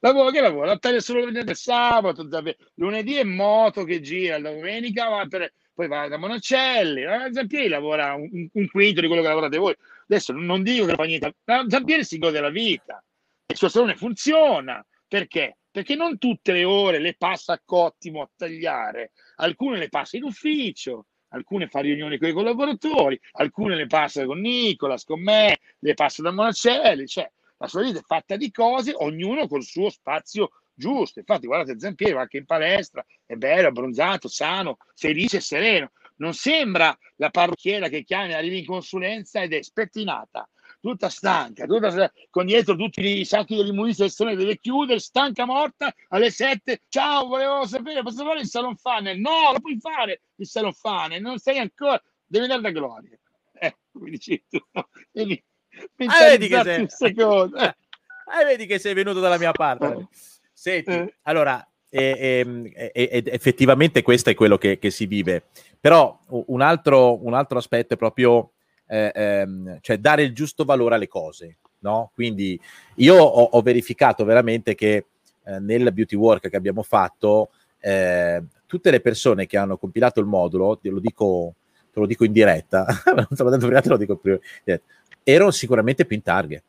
lavora che lavora, la taglia solo e sabato, lunedì è moto che gira, la domenica va per, poi va da Monacelli, eh, Zampieri lavora un, un, quinto di quello che lavorate voi. Adesso non dico che fa niente, Zampieri si gode la vita, il suo salone funziona, perché? Perché non tutte le ore le passa a Cottimo a tagliare, alcune le passa in ufficio, alcune fa riunioni con i collaboratori, alcune le passa con Nicolas, con me, le passa da Monacelli, cioè la sua vita è fatta di cose, ognuno col suo spazio giusto. Infatti, guardate Zampieri, va anche in palestra, è bello, abbronzato, sano, felice e sereno. Non sembra la parrucchiera che chiami, arrivi in consulenza ed è spettinata tutta stanca, tutta, con dietro tutti i sacchi di immunizzazione deve chiudere, stanca morta alle 7. Ciao, volevo sapere, posso fare il salon funnel? No, lo puoi fare il salon funnel, non sei ancora, devi andare da gloria. Eh, come dici tu, *laughs* devi ah, vedi che sei... *laughs* Eh. Ah, vedi che sei venuto dalla mia parte. Eh. Senti, eh. allora, e, e, e, effettivamente questo è quello che, che si vive. Però un altro, un altro aspetto è proprio eh, ehm, cioè dare il giusto valore alle cose, no? Quindi io ho, ho verificato veramente che eh, nel beauty work che abbiamo fatto, eh, tutte le persone che hanno compilato il modulo, te lo dico, te lo dico in diretta, *laughs* non l'ho detto prima, te lo dico prima, erano sicuramente più in target.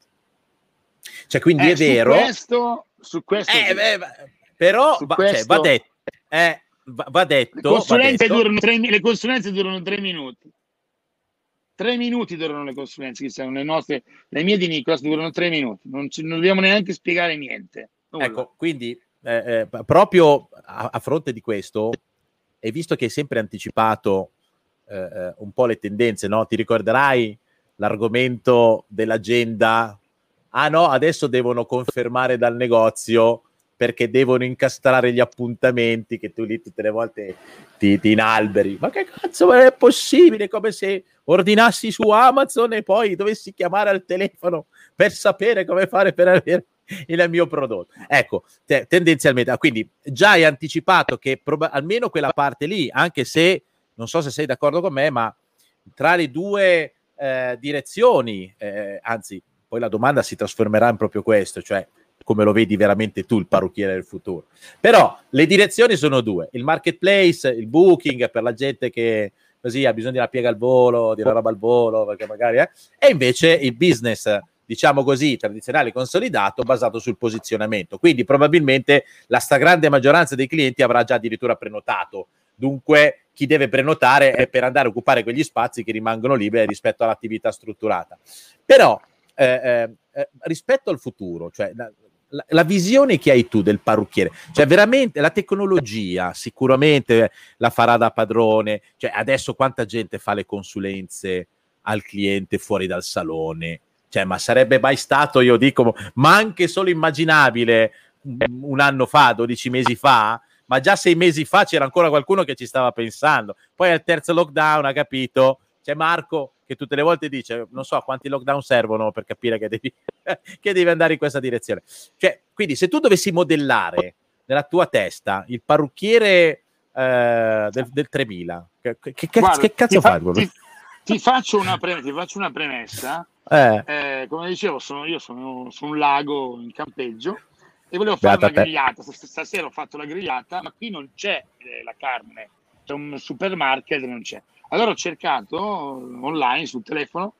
Cioè, quindi eh, è vero. Questo, su questo, eh, beh, però va, questo... Cioè, va, detto, eh, va, va, detto. Le consulenze, va detto. Durano tre, le consulenze durano tre minuti. Tre minuti durano le consulenze, che sono le nostre, le mie di Nicolas durano tre minuti, non, ci, non dobbiamo neanche spiegare niente. Nulla. Ecco, quindi eh, eh, proprio a, a, fronte di questo, e visto che hai sempre anticipato eh, eh, un po' le tendenze, no? ti ricorderai l'argomento dell'agenda? Ah no, adesso devono confermare dal negozio perché devono incastrare gli appuntamenti che tu lì tutte le volte ti, ti inalberi. Ma che cazzo è possibile? Come se ordinassi su Amazon e poi dovessi chiamare al telefono per sapere come fare per avere il mio prodotto. Ecco, te, tendenzialmente, ah, quindi già hai anticipato che prob- almeno quella parte lì, anche se non so se sei d'accordo con me, ma tra le due eh, direzioni, eh, anzi, poi la domanda si trasformerà in proprio questo, cioè come lo vedi veramente tu il parrucchiere del futuro. Però le direzioni sono due, il marketplace, il booking per la gente che così ha bisogno di una piega al volo, di una roba al volo, perché magari eh, e invece il business diciamo così, tradizionale consolidato basato sul posizionamento. Quindi probabilmente la stragrande maggioranza dei clienti avrà già addirittura prenotato. Dunque chi deve prenotare è per andare a occupare quegli spazi che rimangono liberi rispetto all'attività strutturata. Però eh, eh, eh rispetto al futuro, cioè la, la, visione che hai tu del parrucchiere, cioè veramente la tecnologia sicuramente la farà da padrone, cioè adesso quanta gente fa le consulenze al cliente fuori dal salone, cioè, ma sarebbe mai stato, io dico, ma anche solo immaginabile un anno fa, 12 mesi fa, ma già sei mesi fa c'era ancora qualcuno che ci stava pensando. Poi al terzo lockdown ha capito, c'è Marco che tutte le volte dice, non so quanti lockdown servono per capire che devi, *laughs* che devi andare in questa direzione. Cioè, quindi se tu dovessi modellare nella tua testa il parrucchiere eh, del, del, 3000, che, che, Guarda, che cazzo fa, fai? Ti, ti, faccio una pre- ti faccio una premessa eh. Eh, come dicevo, sono, io sono su un lago in campeggio e volevo fare Beata una grigliata. Stasera ho fatto la grigliata, ma qui non c'è eh, la carne, c'è un supermarket, non c'è. Allora ho cercato online sul telefono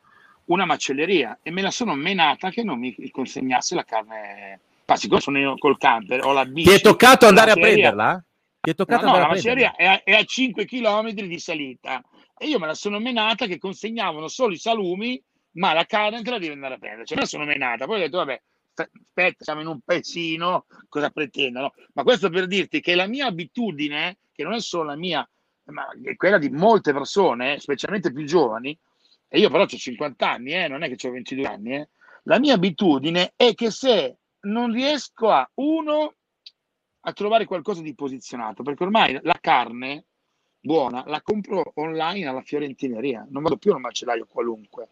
una macelleria e me la sono menata che non mi consegnasse la carne. Ma siccome sono io col camper, ho la bici. Ti è toccato andare a prenderla? Ti è toccato no, no, la macelleria è a, è a 5 km di salita e io me la sono menata che consegnavano solo i salumi ma la carne te la devi andare a prendere. Cioè, me sono menata, poi ho detto, vabbè, aspetta, siamo in un paesino, cosa pretendono? Ma questo per dirti che la mia abitudine, che non è solo la mia, ma è quella di molte persone, specialmente più giovani, e io però ho 50 anni, eh, non è che ho 22 anni, eh, la mia abitudine è che se non riesco a, uno, a trovare qualcosa di posizionato, perché ormai la carne buona la compro online alla fiorentineria, non vado più a un macellaio qualunque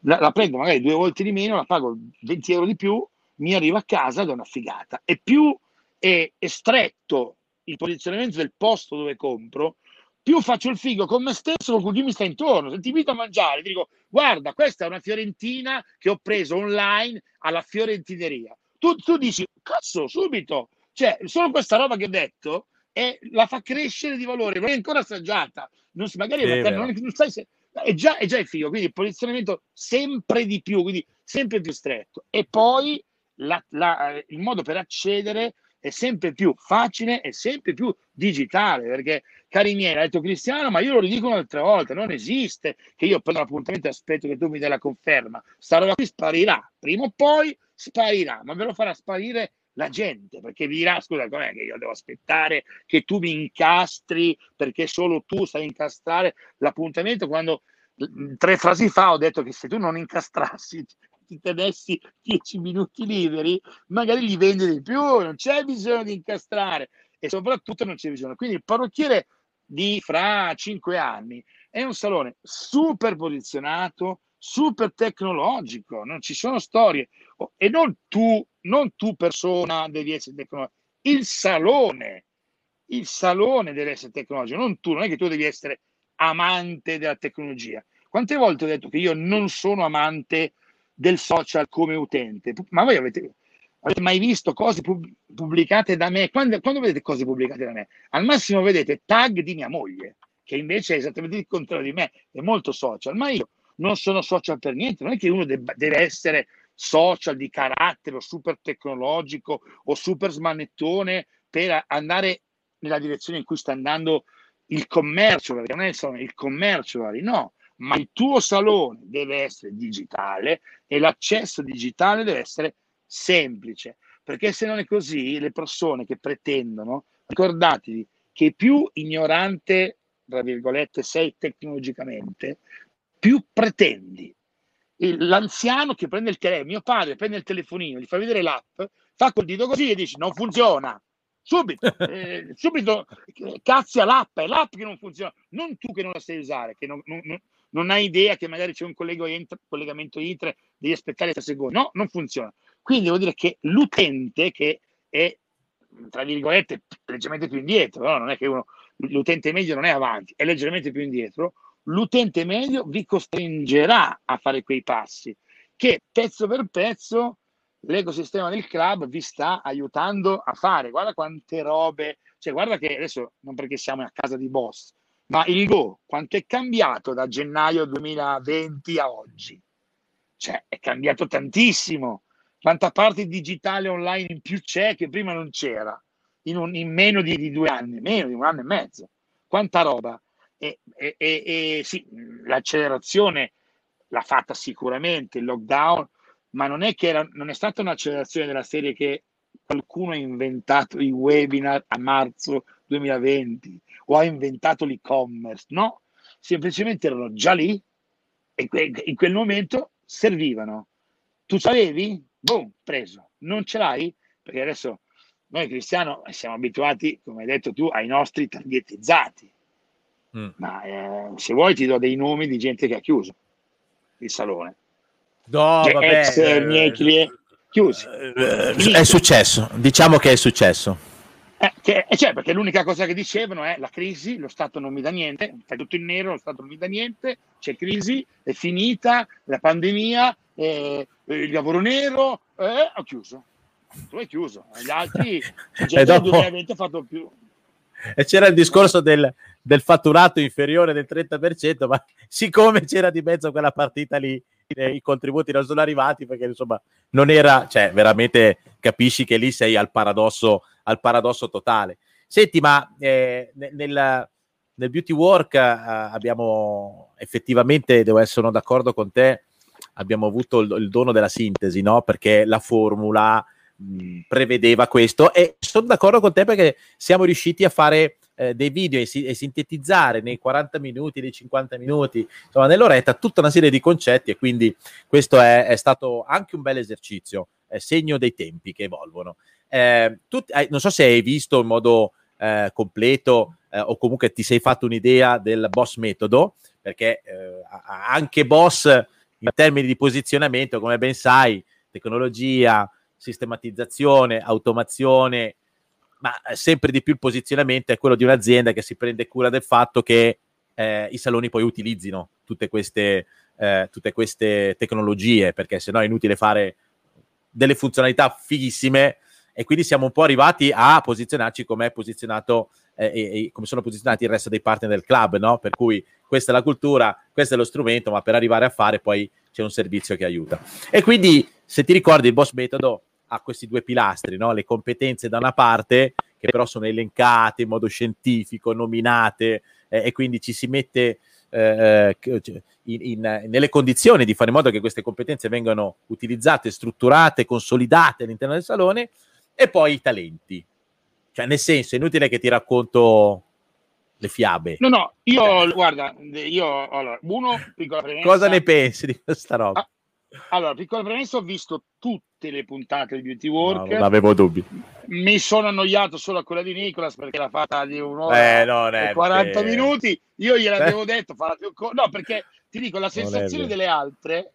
la, la, prendo magari due volte di meno, la pago 20 euro di più, mi arriva a casa da una figata. E più è, è stretto il posizionamento del posto dove compro, più faccio il figo con me stesso, con chi mi sta intorno. Se ti invito a mangiare, ti dico, guarda, questa è una fiorentina che ho preso online alla fiorentineria. Tu, tu dici, cazzo, subito. Cioè, solo questa roba che ho detto è, la fa crescere di valore, non è ancora assaggiata. Non, magari sì, non, non sai se è già, è già il figo, quindi il posizionamento sempre di più, quindi sempre più stretto. E poi la, la, il modo per accedere è sempre più facile e sempre più digitale, perché cari miei, ha detto Cristiano, ma io lo ridico un'altra volta, non esiste che io prendo l'appuntamento e aspetto che tu mi dai la conferma, sta roba qui sparirà, prima o poi sparirà, ma ve lo farà sparire la gente, perché vi dirà, scusa, com'è che io devo aspettare che tu mi incastri perché solo tu sai incastrare? L'appuntamento quando tre frasi fa ho detto che se tu non incastrassi ti tenessi dieci minuti liberi, magari li vendi di più, non c'è bisogno di incastrare e soprattutto non c'è bisogno. Quindi il parrucchiere di fra cinque anni è un salone super posizionato, super tecnologico, non ci sono storie e non tu, non tu persona devi essere tecnologico, il salone, il salone deve essere tecnologico, non tu, non è che tu devi essere amante della tecnologia. Quante volte ho detto che io non sono amante del social come utente? Ma voi avete, avete mai visto cose pubblicate da me? Quando, quando, vedete cose pubblicate da me? Al massimo vedete tag di mia moglie, che invece è esattamente il contrario di me, è molto social, ma io non sono social per niente, non è che uno debba, deve essere social di carattere o super tecnologico o super smanettone per andare nella direzione in cui sta andando il commercio, perché non è il commercio, no, ma il tuo salone deve essere digitale e l'accesso digitale deve essere semplice, perché se non è così le persone che pretendono, ricordatevi che più ignorante, tra virgolette, sei tecnologicamente, più pretendi. L'anziano che prende il telefono, mio padre prende il telefonino, gli fa vedere l'app, fa col dito così e dice non funziona. Subito, *laughs* eh, subito cazzia l'app, è l'app che non funziona, non tu che non la sai usare, che non, non, non hai idea che magari c'è un collegamento inter, devi aspettare 3 secondi. No, non funziona. Quindi devo dire che l'utente che è, tra virgolette, leggermente più indietro, no? non è che uno, l'utente medio non è avanti, è leggermente più indietro, l'utente medio vi costringerà a fare quei passi che pezzo per pezzo l'ecosistema del club vi sta aiutando a fare. Guarda quante robe, cioè guarda che adesso non perché siamo a casa di boss, ma il Go quanto è cambiato da gennaio 2020 a oggi? Cioè, è cambiato tantissimo. Quanta parte digitale online in più c'è che prima non c'era, in, un, in meno di, di, due anni, meno di un anno e mezzo. Quanta roba. E, e, e, e sì, l'accelerazione l'ha fatta sicuramente il lockdown, ma non è che era, non è stata un'accelerazione della serie che qualcuno ha inventato i webinar a marzo 2020 o ha inventato l'e-commerce, no, semplicemente erano già lì e in quel momento servivano. Tu sapevi? Boom, preso. Non ce l'hai? Perché adesso noi cristiani siamo abituati, come hai detto tu, ai nostri targetizzati. Mm. Ma eh, se vuoi ti do dei nomi di gente che ha chiuso il salone. No, cioè, vabbè, ex eh, miei clienti chiusi. Eh, è successo, diciamo che è successo. Eh, che, eh, cioè, perché l'unica cosa che dicevano è la crisi, lo Stato non mi dà niente, fai tutto in nero, lo Stato non mi dà niente, c'è crisi, è finita, la pandemia, eh, il lavoro nero, eh, ho chiuso. Tu hai chiuso, gli altri, *laughs* e dopo... 2020 ha fatto più. E c'era il discorso del, del fatturato inferiore del 30%, ma siccome c'era di mezzo quella partita lì, i contributi non sono arrivati perché insomma non era, cioè veramente capisci che lì sei al paradosso, al paradosso totale. Senti, ma eh, nel, nel, beauty work eh, abbiamo effettivamente, devo essere d'accordo con te, abbiamo avuto il, il dono della sintesi, no? Perché la formula mh, prevedeva questo e sono d'accordo con te perché siamo riusciti a fare eh, dei video e, si- e, sintetizzare nei 40 minuti, nei 50 minuti, insomma nell'oretta tutta una serie di concetti e quindi questo è, è stato anche un bel esercizio, è segno dei tempi che evolvono. Eh, tu, eh, non so se hai visto in modo eh, completo eh, o comunque ti sei fatto un'idea del boss metodo, perché eh, anche boss in termini di posizionamento, come ben sai, tecnologia, sistematizzazione, automazione, ma sempre di più il posizionamento è quello di un'azienda che si prende cura del fatto che eh, i saloni poi utilizzino tutte queste, tutte queste tecnologie, perché sennò è inutile fare delle funzionalità fighissime e quindi siamo un po' arrivati a posizionarci come è posizionato eh, come sono posizionati il resto dei partner del club, no? Per cui questa è la cultura, questo è lo strumento, ma per arrivare a fare poi c'è un servizio che aiuta. E quindi, se ti ricordi, il boss metodo ha questi due pilastri, no? le competenze da una parte, che però sono elencate in modo scientifico, nominate, eh, e quindi ci si mette eh, eh in, in, nelle condizioni di fare in modo che queste competenze vengano utilizzate, strutturate, consolidate all'interno del salone, e poi i talenti. Cioè, nel senso, è inutile che ti racconto le fiabe. No, no, io, guarda, io, allora, uno, piccola premessa. Cosa ne pensi di questa roba? Ah, allora, piccola premessa, ho visto tutte le puntate di Beauty Work. No, non avevo dubbi. Mi sono annoiato solo a quella di Nicolas perché l'ha fatta di un'ora eh, e 40 per... minuti. Io gliel'avevo eh. detto, farà più co- No, perché ti dico, la sensazione delle altre...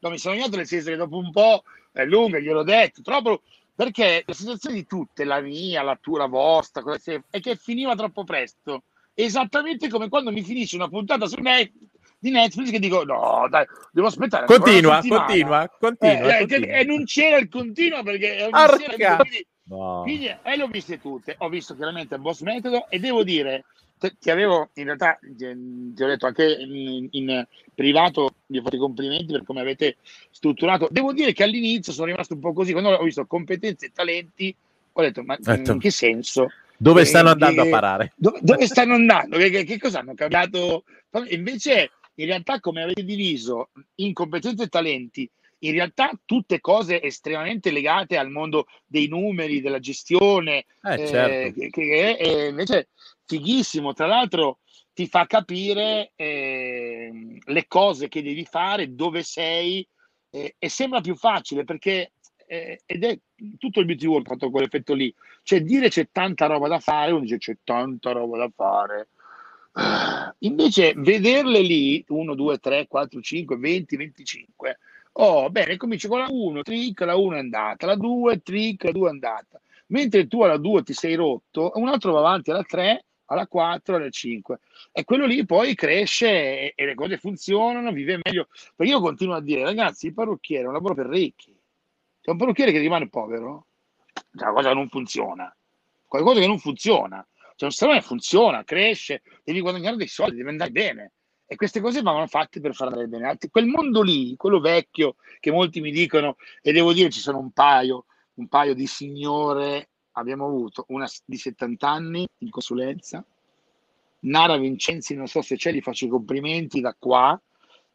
No, mi sono annoiato nel senso che dopo un po' è lunga, gliel'ho detto, troppo... Perché la sensazione di tutte, la mia, la tua, la vostra, è che finiva troppo presto. Esattamente come quando mi finisce una puntata su Netflix di Netflix che dico no dai devo aspettare continua continua continua, eh, continua. e non c'era il continuo perché Arca. quindi, no. quindi, e le ho viste tutte ho visto chiaramente il boss metodo e devo dire ti avevo in realtà ti ho detto anche in, in privato vi ho fatto i complimenti per come avete strutturato. Devo dire che all'inizio sono rimasto un po' così quando ho visto competenze e talenti ho detto ma in che senso? Dove Eh, stanno andando che- a parare? dove, dove stanno andando? Che, che- che cosa hanno cambiato? Invece in realtà come avete diviso in competenze e talenti in realtà tutte cose estremamente legate al mondo dei numeri della gestione eh eh, certo. che, che è invece fighissimo. Tra l'altro ti fa capire ehm, le cose che devi fare, dove sei, eh, e sembra più facile perché eh, ed è tutto il beauty world fatto quell'effetto lì. Cioè dire c'è tanta roba da fare, uno dice c'è tanta roba da fare. *sighs* Invece vederle lì 1, 2, 3, 4, 5, 20, 25. Oh, bene, cominci con la 1, trick, la 1 è andata, la 2, trick, la 2 è andata. Mentre tu alla 2 ti sei rotto, un altro va avanti alla 3, alla 4, alla 5. E quello lì poi cresce e, e le cose funzionano, vive meglio. Perché io continuo a dire, ragazzi, il parrucchiere è un lavoro per ricchi. C'è un parrucchiere che rimane povero, c'è una cosa che non funziona. Qualcosa che non funziona. Cioè un salone funziona, cresce, devi guadagnare dei soldi, devi andare bene. E queste cose vanno fatte per far andare bene altri. Quel mondo lì, quello vecchio, che molti mi dicono, e devo dire ci sono un paio, un paio di signore, abbiamo avuto una di 70 anni in consulenza, Nara Vincenzi, non so se c'è, gli faccio i complimenti da qua,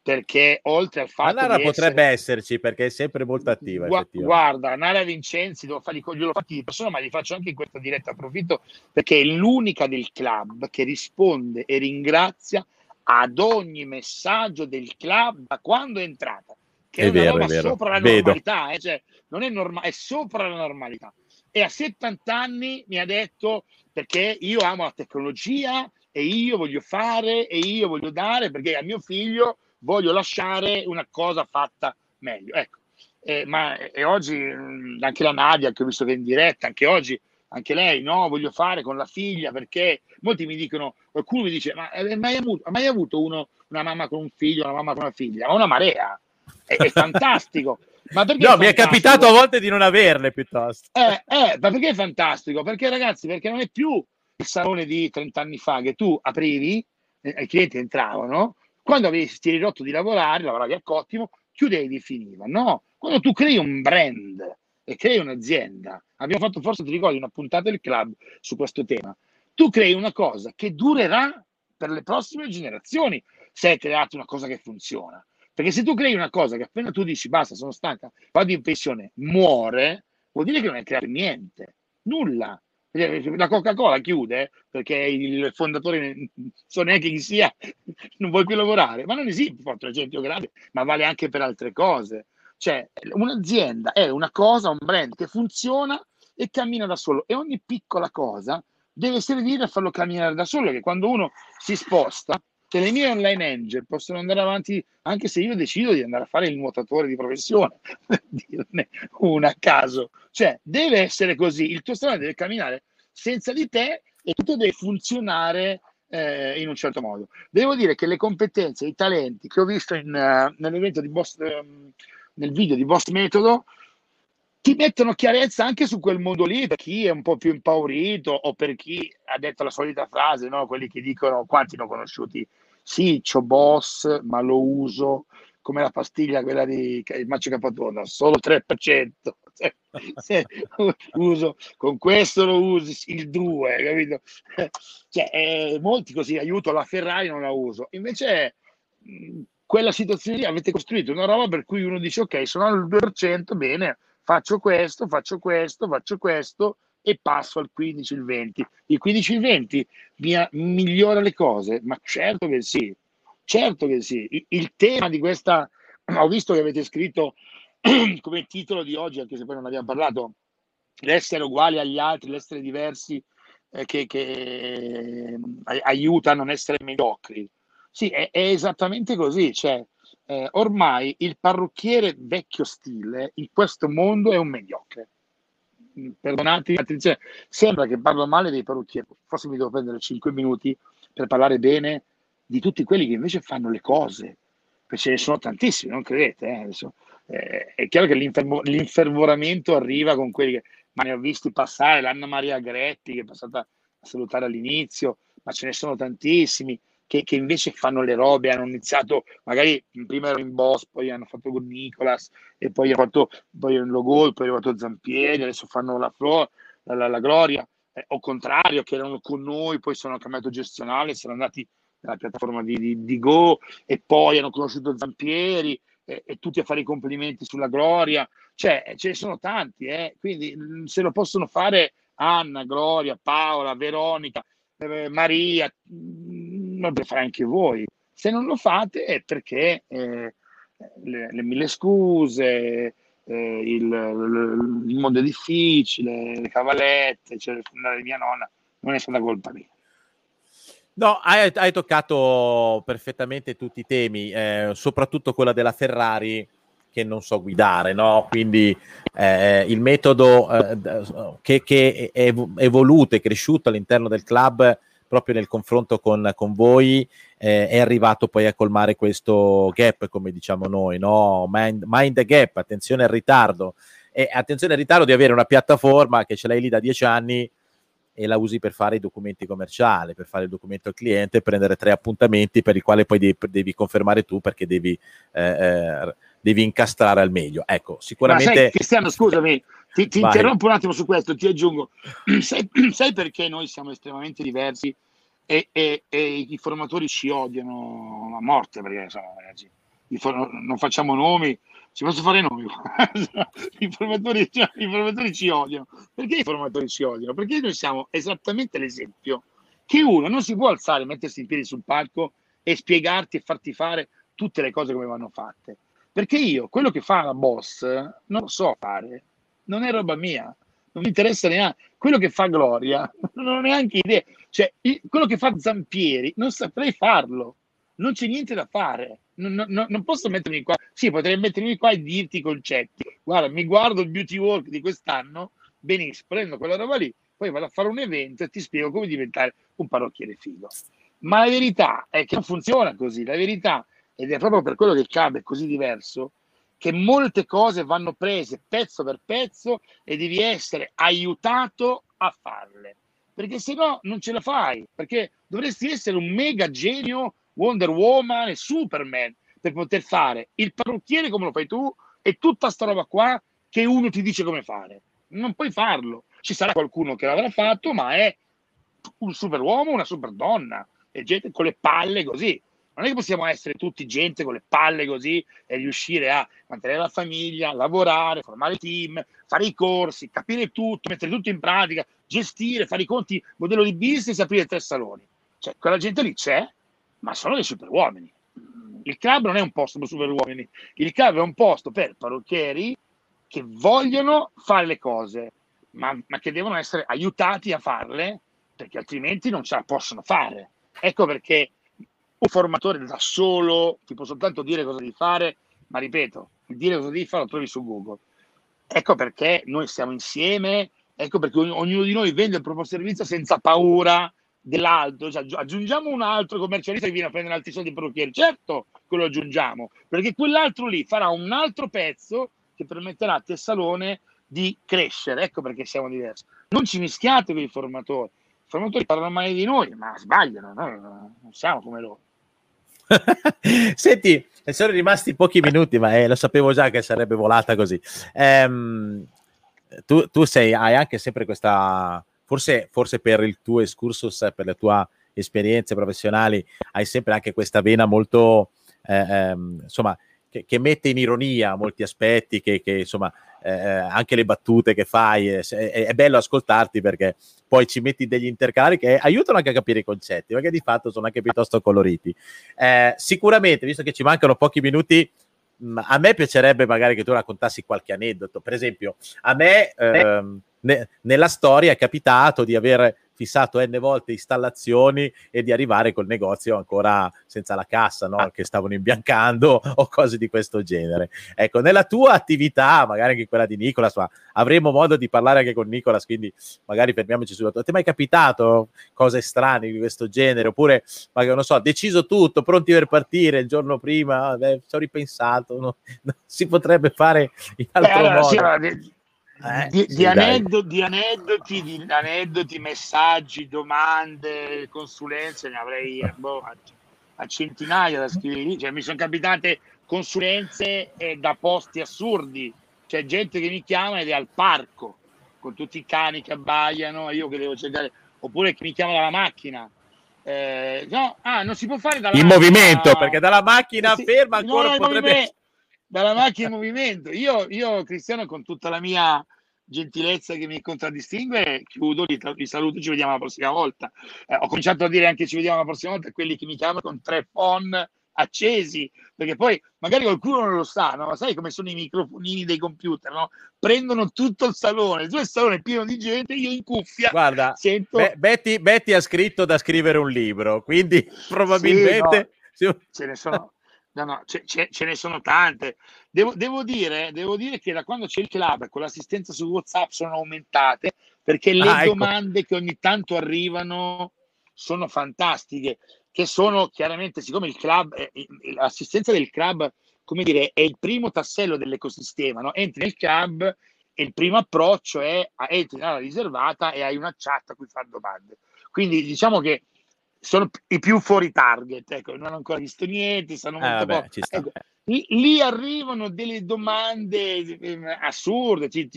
perché oltre al ma fatto Nara di potrebbe essere... esserci perché è sempre molto attiva Gua- guarda, Nara Vincenzi, devo fargli, glielo fatti di persona, ma li faccio anche in questa diretta. Approfitto perché è l'unica del club che risponde e ringrazia ad ogni messaggio del club da quando è entrata, che è, È una vero, roba è vero. sopra la normalità, eh, cioè, non è, norma- è sopra la normalità. E a 70 anni mi ha detto perché io amo la tecnologia e io voglio fare e io voglio dare perché a mio figlio voglio lasciare una cosa fatta meglio. Ecco. Eh, ma e oggi mh, anche la Nadia che ho visto che è in diretta, anche oggi, anche lei, no, voglio fare con la figlia perché molti mi dicono, qualcuno mi dice, ma hai mai avuto, ha mai avuto uno, una mamma con un figlio, una mamma con una figlia? Ma una marea, è, è *laughs* fantastico. Ma perché no mi è capitato a volte di non averle piuttosto Eh, eh, ma perché è fantastico? Perché ragazzi, perché non è più il salone di 30 anni fa che tu aprivi, eh, i clienti entravano, quando avevi ti eri rotto di lavorare, lavoravi a cottimo, chiudevi e finiva. No, quando tu crei un brand e crei un'azienda, abbiamo fatto forse, ti ricordi, una puntata del club su questo tema, tu crei una cosa che durerà per le prossime generazioni se hai creato una cosa che funziona. Perché se tu crei una cosa che appena tu dici basta, sono stanca, vado in pensione, muore, vuol dire che non hai creato niente, nulla. La Coca-Cola chiude perché il fondatore non so neanche chi sia, *laughs* non vuoi più lavorare, ma non esiste forte esempio grave, ma vale anche per altre cose. Cioè, un'azienda è una cosa, un brand che funziona e cammina da solo e ogni piccola cosa deve servire a farlo camminare da solo, che quando uno si sposta, che le mie online engine possono andare avanti anche se io decido di andare a fare il nuotatore di professione, *laughs* per dirne una a caso. Cioè, deve essere così, il tuo salone deve camminare senza di te e tutto deve funzionare eh, in un certo modo. Devo dire che le competenze, i talenti che ho visto in, uh, nell'evento di Boss, um, nel video di Boss Metodo, ti mettono chiarezza anche su quel mondo lì per chi è un po' più impaurito o per chi ha detto la solita frase, no? quelli che dicono quanti ne ho conosciuti sì, c'ho boss, ma lo uso come la pastiglia quella di Maccio Capatona, solo 3%. Cioè, *laughs* se uso con questo lo usi il 2, capito? *laughs* Cioè, eh, molti così aiuto la Ferrari non la uso. Invece mh, quella situazione lì avete costruito una roba per cui uno dice ok, sono al 2%, bene, faccio questo, faccio questo, faccio questo e passo al 15, il 20. Il 15, il 20 mi migliora le cose, ma certo che sì, certo che sì. Il, tema di questa, ho visto che avete scritto *clears throat* come titolo di oggi, anche se poi non abbiamo parlato, l'essere uguali agli altri, l'essere diversi, eh, che, che aiuta a non essere mediocri. Sì, è, è esattamente così, cioè eh, ormai il parrucchiere vecchio stile in questo mondo è un mediocre. Perdonatemi, attenzione, sembra che parlo male dei parrucchieri, forse mi devo prendere 5 minuti per parlare bene di tutti quelli che invece fanno le cose, perché ce ne sono tantissimi, non credete? Eh? Adesso, eh, è chiaro che l'infervo- l'infervoramento arriva con quelli che, ma ne ho visti passare, l'Anna Maria Gretti che è passata a salutare all'inizio, ma ce ne sono tantissimi che, che invece fanno le robe, hanno iniziato, magari prima ero in boss, poi hanno fatto con Nicolas, e poi hanno fatto poi in logo, poi hanno fatto Zampieri, adesso fanno la, Flo, la, la, la Gloria, eh, o contrario, che erano con noi, poi sono cambiato gestionale, sono andati nella piattaforma di, di, di Go e poi hanno conosciuto Zampieri e, e, tutti a fare i complimenti sulla Gloria, cioè ce ne sono tanti, eh? quindi mm, se lo possono fare Anna, Gloria, Paola, Veronica, eh, Maria, lo potete fare anche voi. Se non lo fate è perché eh, le, le, mille scuse, eh, il, il, mondo è difficile, le cavalette, cioè di mia nonna, non è stata colpa mia. No, hai, hai, toccato perfettamente tutti i temi, eh, soprattutto quella della Ferrari che non so guidare, no? Quindi eh, il metodo eh, che, che, è evoluto e cresciuto all'interno del club proprio nel confronto con, con voi eh, è arrivato poi a colmare questo gap, come diciamo noi, no? Mind, mind the gap, attenzione al ritardo. E attenzione al ritardo di avere una piattaforma che ce l'hai lì da dieci anni e la usi per fare i documenti commerciali, per fare il documento al cliente, prendere tre appuntamenti per i quali poi devi, devi confermare tu perché devi, eh, eh, devi, incastrare al meglio. Ecco, sicuramente... Ma sai, Cristiano, scusami, ti, ti interrompo un attimo su questo, ti aggiungo. *clears throat* Sai, *clears throat* sai perché noi siamo estremamente diversi e, e, e, i formatori ci odiano a morte? Perché insomma, ragazzi, for- non facciamo nomi, ci posso fare nomi. *laughs* I formatori, cioè, I formatori ci odiano. Perché i formatori ci odiano? Perché noi siamo esattamente l'esempio che uno non si può alzare, mettersi in piedi sul palco e spiegarti e farti fare tutte le cose come vanno fatte. Perché io quello che fa la boss non lo so fare non è roba mia, non mi interessa neanche. Quello che fa Gloria non ho neanche idea. Cioè, quello che fa Zampieri non saprei farlo. Non c'è niente da fare. Non, non, non, posso mettermi qua. Sì, potrei mettermi qua e dirti i concetti. Guarda, mi guardo il beauty walk di quest'anno, benissimo, prendo quella roba lì, poi vado a fare un evento e ti spiego come diventare un parrucchiere figo. Ma la verità è che non funziona così. La verità, ed è proprio per quello che CAB è così diverso, che molte cose vanno prese pezzo per pezzo e devi essere aiutato a farle. Perché se no non ce la fai, perché dovresti essere un mega genio Wonder Woman e Superman per poter fare il parrucchiere come lo fai tu e tutta sta roba qua che uno ti dice come fare. Non puoi farlo. Ci sarà qualcuno che l'avrà fatto, ma è un superuomo, una super donna e gente con le palle così non è che possiamo essere tutti gente con le palle così e riuscire a mantenere la famiglia, lavorare, formare team, fare i corsi, capire tutto, mettere tutto in pratica, gestire, fare i conti, modello di business aprire tre saloni. Cioè, quella gente lì c'è, ma sono dei super uomini. Il club non è un posto per super uomini, il club è un posto per parrucchieri che vogliono fare le cose, ma, ma che devono essere aiutati a farle perché altrimenti non ce la possono fare. Ecco perché un formatore da solo ti può soltanto dire cosa devi fare, ma ripeto, dire cosa devi fare lo trovi su Google. Ecco perché noi siamo insieme, ecco perché ognuno di noi vende il proprio servizio senza paura dell'altro, cioè, aggiungiamo un altro commercialista che viene a prendere altri soldi per parrucchieri, certo quello aggiungiamo, perché quell'altro lì farà un altro pezzo che permetterà a Tessalone di crescere, ecco perché siamo diversi. Non ci mischiate con i formatori, i formatori parlano male di noi, ma sbagliano, noi non siamo come loro. *laughs* Senti, sono rimasti pochi minuti, ma eh, lo sapevo già che sarebbe volata così. Ehm, tu, tu sei, hai anche sempre questa, forse, forse per il tuo excursus, per le tue esperienze professionali, hai sempre anche questa vena molto, eh, ehm, insomma, che, che, mette in ironia molti aspetti, che, che insomma, eh, anche le battute che fai, è, è, è, bello ascoltarti perché poi ci metti degli intercalari che aiutano anche a capire i concetti, perché di fatto sono anche piuttosto coloriti. Eh, sicuramente, visto che ci mancano pochi minuti, mm, a me piacerebbe magari che tu raccontassi qualche aneddoto. Per esempio, a me ehm, ne, nella storia è capitato di aver fissato n volte installazioni e di arrivare col negozio ancora senza la cassa, no? Ah. che stavano imbiancando *laughs* o cose di questo genere. Ecco, nella tua attività, magari anche quella di Nicolas, ma avremo modo di parlare anche con Nicolas, quindi magari fermiamoci sulla tua. Ti è mai capitato cose strane di questo genere? Oppure, magari, non so, deciso tutto, pronti per partire il giorno prima, beh, ci ho ripensato, no? *laughs* si potrebbe fare in altro Beh, allora, modo. Sì, eh, di, sì, di, aneddo, di, aneddoti, di, aneddoti, messaggi, domande, consulenze ne avrei boh, a, a, centinaia da scrivere lì. Cioè, mi sono capitate consulenze eh, da posti assurdi. C'è gente che mi chiama ed è al parco con tutti i cani che abbaiano, io che devo cercare, oppure che mi chiama dalla macchina. Eh, no, ah, non si può fare dalla in macchina. movimento perché dalla macchina sì, ferma ancora no, potrebbe dalla macchina in movimento. Io, io, Cristiano, con tutta la mia gentilezza che mi contraddistingue, chiudo, li, li saluto, ci vediamo la prossima volta. Eh, ho cominciato a dire anche ci vediamo la prossima volta a quelli che mi chiamano con tre phone accesi, perché poi magari qualcuno non lo sa, no? ma sai come sono i microfonini dei computer, no? prendono tutto il salone, il salone è pieno di gente, io in cuffia Guarda, sento... Be- Betty, Betty, ha scritto da scrivere un libro, quindi probabilmente... Sì, no, ce ne sono No, no, ce, ce, ce, ne sono tante. Devo, devo, dire, devo, dire, che da quando c'è il club con l'assistenza su WhatsApp sono aumentate perché le ah, ecco. domande che ogni tanto arrivano sono fantastiche. Che sono chiaramente, siccome il club, l'assistenza del club, come dire, è il primo tassello dell'ecosistema. No? Entri nel club e il primo approccio è entri nella riservata e hai una chat a cui fare domande. Quindi diciamo che sono i più fuori target, ecco, non hanno ancora visto niente, sanno eh, molto vabbè, poco. Ecco, lì, arrivano delle domande eh, assurde, c-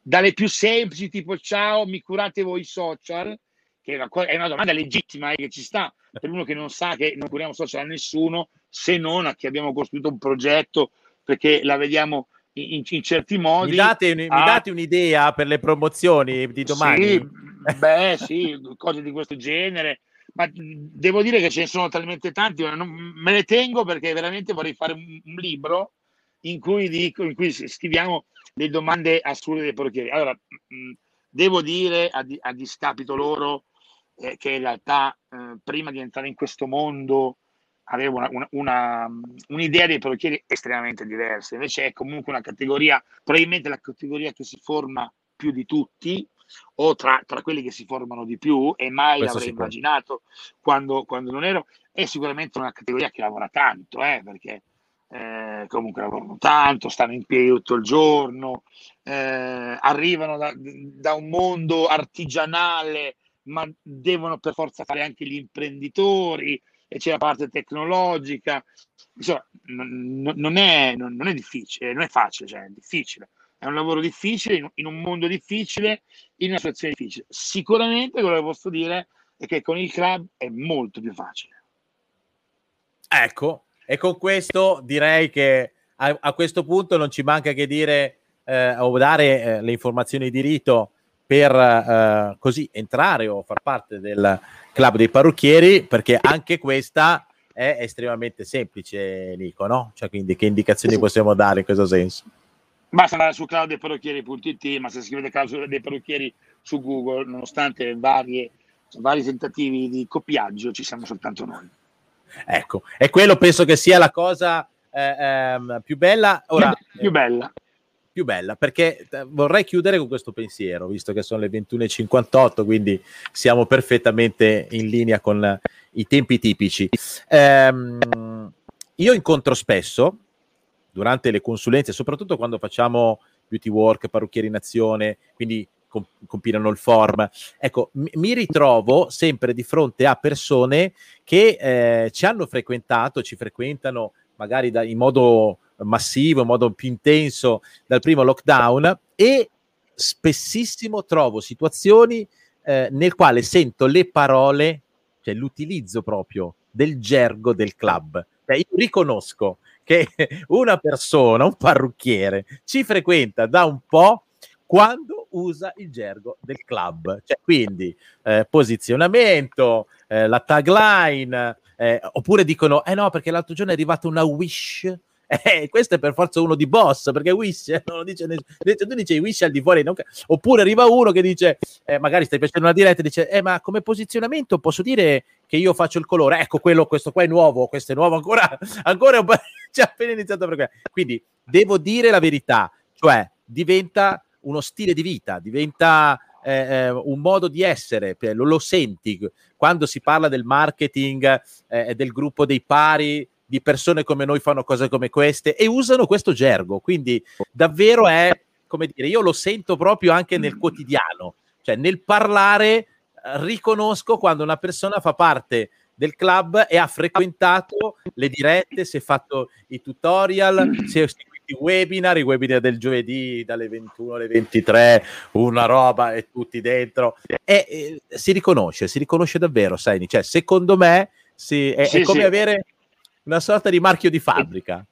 dalle più semplici, tipo ciao, mi curate voi social, che è una, è una domanda legittima eh, che ci sta per uno che non sa che non curiamo social a nessuno, se non a chi abbiamo costruito un progetto perché la vediamo in, in certi modi. Mi date, mi date, un'idea per le promozioni di domani? Sì, beh, sì, cose di questo genere ma devo dire che ce ne sono talmente tanti, non, me ne tengo perché veramente vorrei fare un, un libro in cui, dico, in cui scriviamo le domande assurde dei portieri. Allora, mh, devo dire a, di, a discapito loro eh, che in realtà eh, prima di entrare in questo mondo avevo una, una, una, un'idea dei parrucchieri estremamente diversa, invece è comunque una categoria, probabilmente la categoria che si forma più di tutti, o tra, tra quelli che si formano di più e mai Questo l'avrei immaginato quando, quando, non ero, è sicuramente una categoria che lavora tanto, eh, perché eh, comunque lavorano tanto, stanno in piedi tutto il giorno, eh, arrivano da, da, un mondo artigianale, ma devono per forza fare anche gli imprenditori e c'è la parte tecnologica. Insomma, non, non, è, non, non è difficile, non è facile, cioè è difficile è un lavoro difficile, in un mondo difficile, in una situazione difficile. Sicuramente quello che posso dire è che con il club è molto più facile. Ecco, e con questo direi che a, a questo punto non ci manca che dire eh, o dare eh, le informazioni di rito per eh, così entrare o far parte del club dei parrucchieri, perché anche questa è estremamente semplice, Nico, no? Cioè, quindi che indicazioni possiamo dare in questo senso? Basta andare su clouddeparrucchieri.it, ma se scrivete Cloud dei parrucchieri su Google, nonostante varie, vari tentativi di copiaggio, ci siamo soltanto noi. Ecco, e quello penso che sia la cosa eh, ehm, più bella. Ora, più, bella. Eh, più bella, perché eh, vorrei chiudere con questo pensiero, visto che sono le 21.58, quindi siamo perfettamente in linea con i tempi tipici. Ehm, io incontro spesso durante le consulenze, soprattutto quando facciamo beauty work, parrucchieri in azione, quindi compilano il form. Ecco, mi, mi ritrovo sempre di fronte a persone che eh, ci hanno frequentato, ci frequentano magari da, in modo massivo, in modo più intenso dal primo lockdown e spessissimo trovo situazioni eh, nel quale sento le parole, cioè l'utilizzo proprio del gergo del club. Cioè, io riconosco che una persona, un parrucchiere, ci frequenta da un po' quando usa il gergo del club. Cioè, quindi eh, posizionamento, eh, la tagline, eh, oppure dicono, eh no, perché l'altro giorno è arrivata una wish Eh, questo è per forza uno di boss, perché Wish non lo dice nessuno. Tu dici Wish al di fuori, non... oppure arriva uno che dice, eh, magari stai facendo una diretta e dice, eh, ma come posizionamento posso dire che io faccio il colore? Ecco, quello, questo qua è nuovo, questo è nuovo ancora, *laughs* ancora un po'... *laughs* c'è appena iniziato per. Quindi devo dire la verità, cioè diventa uno stile di vita, diventa eh, eh, un modo di essere, lo, lo, senti quando si parla del marketing, eh, del gruppo dei pari, di persone come noi fanno cose come queste e usano questo gergo. Quindi davvero è, come dire, io lo sento proprio anche nel quotidiano, cioè nel parlare riconosco quando una persona fa parte del club e ha frequentato le dirette, si è fatto i tutorial, si è i webinar, i webinar del giovedì dalle 21 alle 23, una roba e tutti dentro. E, e si riconosce, si riconosce davvero, sai, cioè, secondo me si, è, sì, è, come sì. avere una sorta di marchio di fabbrica.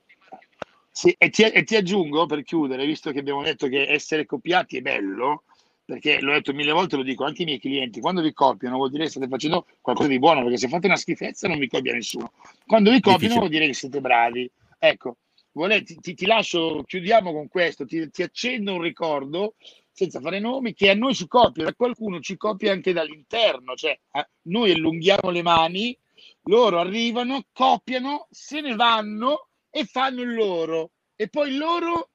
Sì, e ti, e ti aggiungo per chiudere, visto che abbiamo detto che essere copiati è bello, perché l'ho detto mille volte, lo dico anche ai miei clienti, quando vi copiano vuol dire che state facendo qualcosa di buono, perché se fate una schifezza non vi copia nessuno. Quando vi copiano Difficile. vuol dire che siete bravi. Ecco, volete, ti, ti, lascio, chiudiamo con questo, ti, ti, accendo un ricordo, senza fare nomi, che a noi ci copia, e qualcuno ci copia anche dall'interno, cioè noi allunghiamo le mani, loro arrivano, copiano, se ne vanno e fanno il loro, e poi loro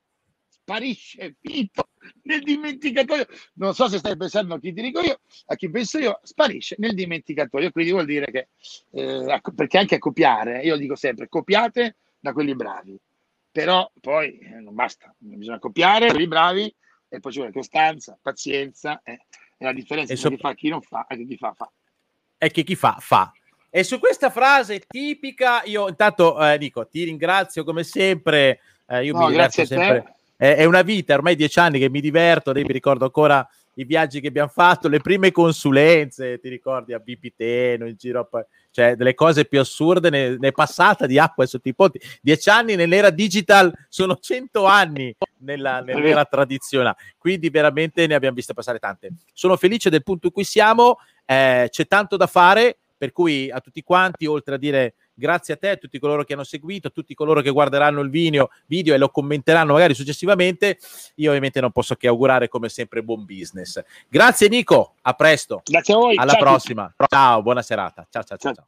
sparisce, finito nel dimenticatoio. Non so se stai pensando a chi ti dico io, a chi penso io, sparisce nel dimenticatoio. Quindi vuol dire che, eh, perché anche a copiare, io dico sempre, copiate da quelli bravi però poi eh, non basta, bisogna copiare, quelli bravi e poi ci vuole costanza, pazienza eh, e la differenza tra so- chi fa chi non fa e chi fa fa. È che chi fa fa. E su questa frase tipica, io intanto eh, dico ti ringrazio come sempre. Eh, io no, mi diverto sempre. È, è, una vita, ormai dieci anni che mi diverto. mi ricordo ancora i viaggi che abbiamo fatto, le prime consulenze, ti ricordi a Bipiteno, in giro, cioè delle cose più assurde, ne, ne è passata di acqua sotto i ponti. Dieci anni nell'era digital sono cento anni nella, nell'era tradizionale, quindi veramente ne abbiamo viste passare tante. Sono felice del punto in cui siamo, eh, c'è tanto da fare, per cui a tutti quanti, oltre a dire grazie a te, a tutti coloro che hanno seguito, a tutti coloro che guarderanno il video, video e lo commenteranno magari successivamente. Io ovviamente non posso che augurare come sempre buon business. Grazie Nico, a presto. Grazie a voi. Alla ciao prossima. Ciao, buona serata. ciao ciao. ciao. ciao.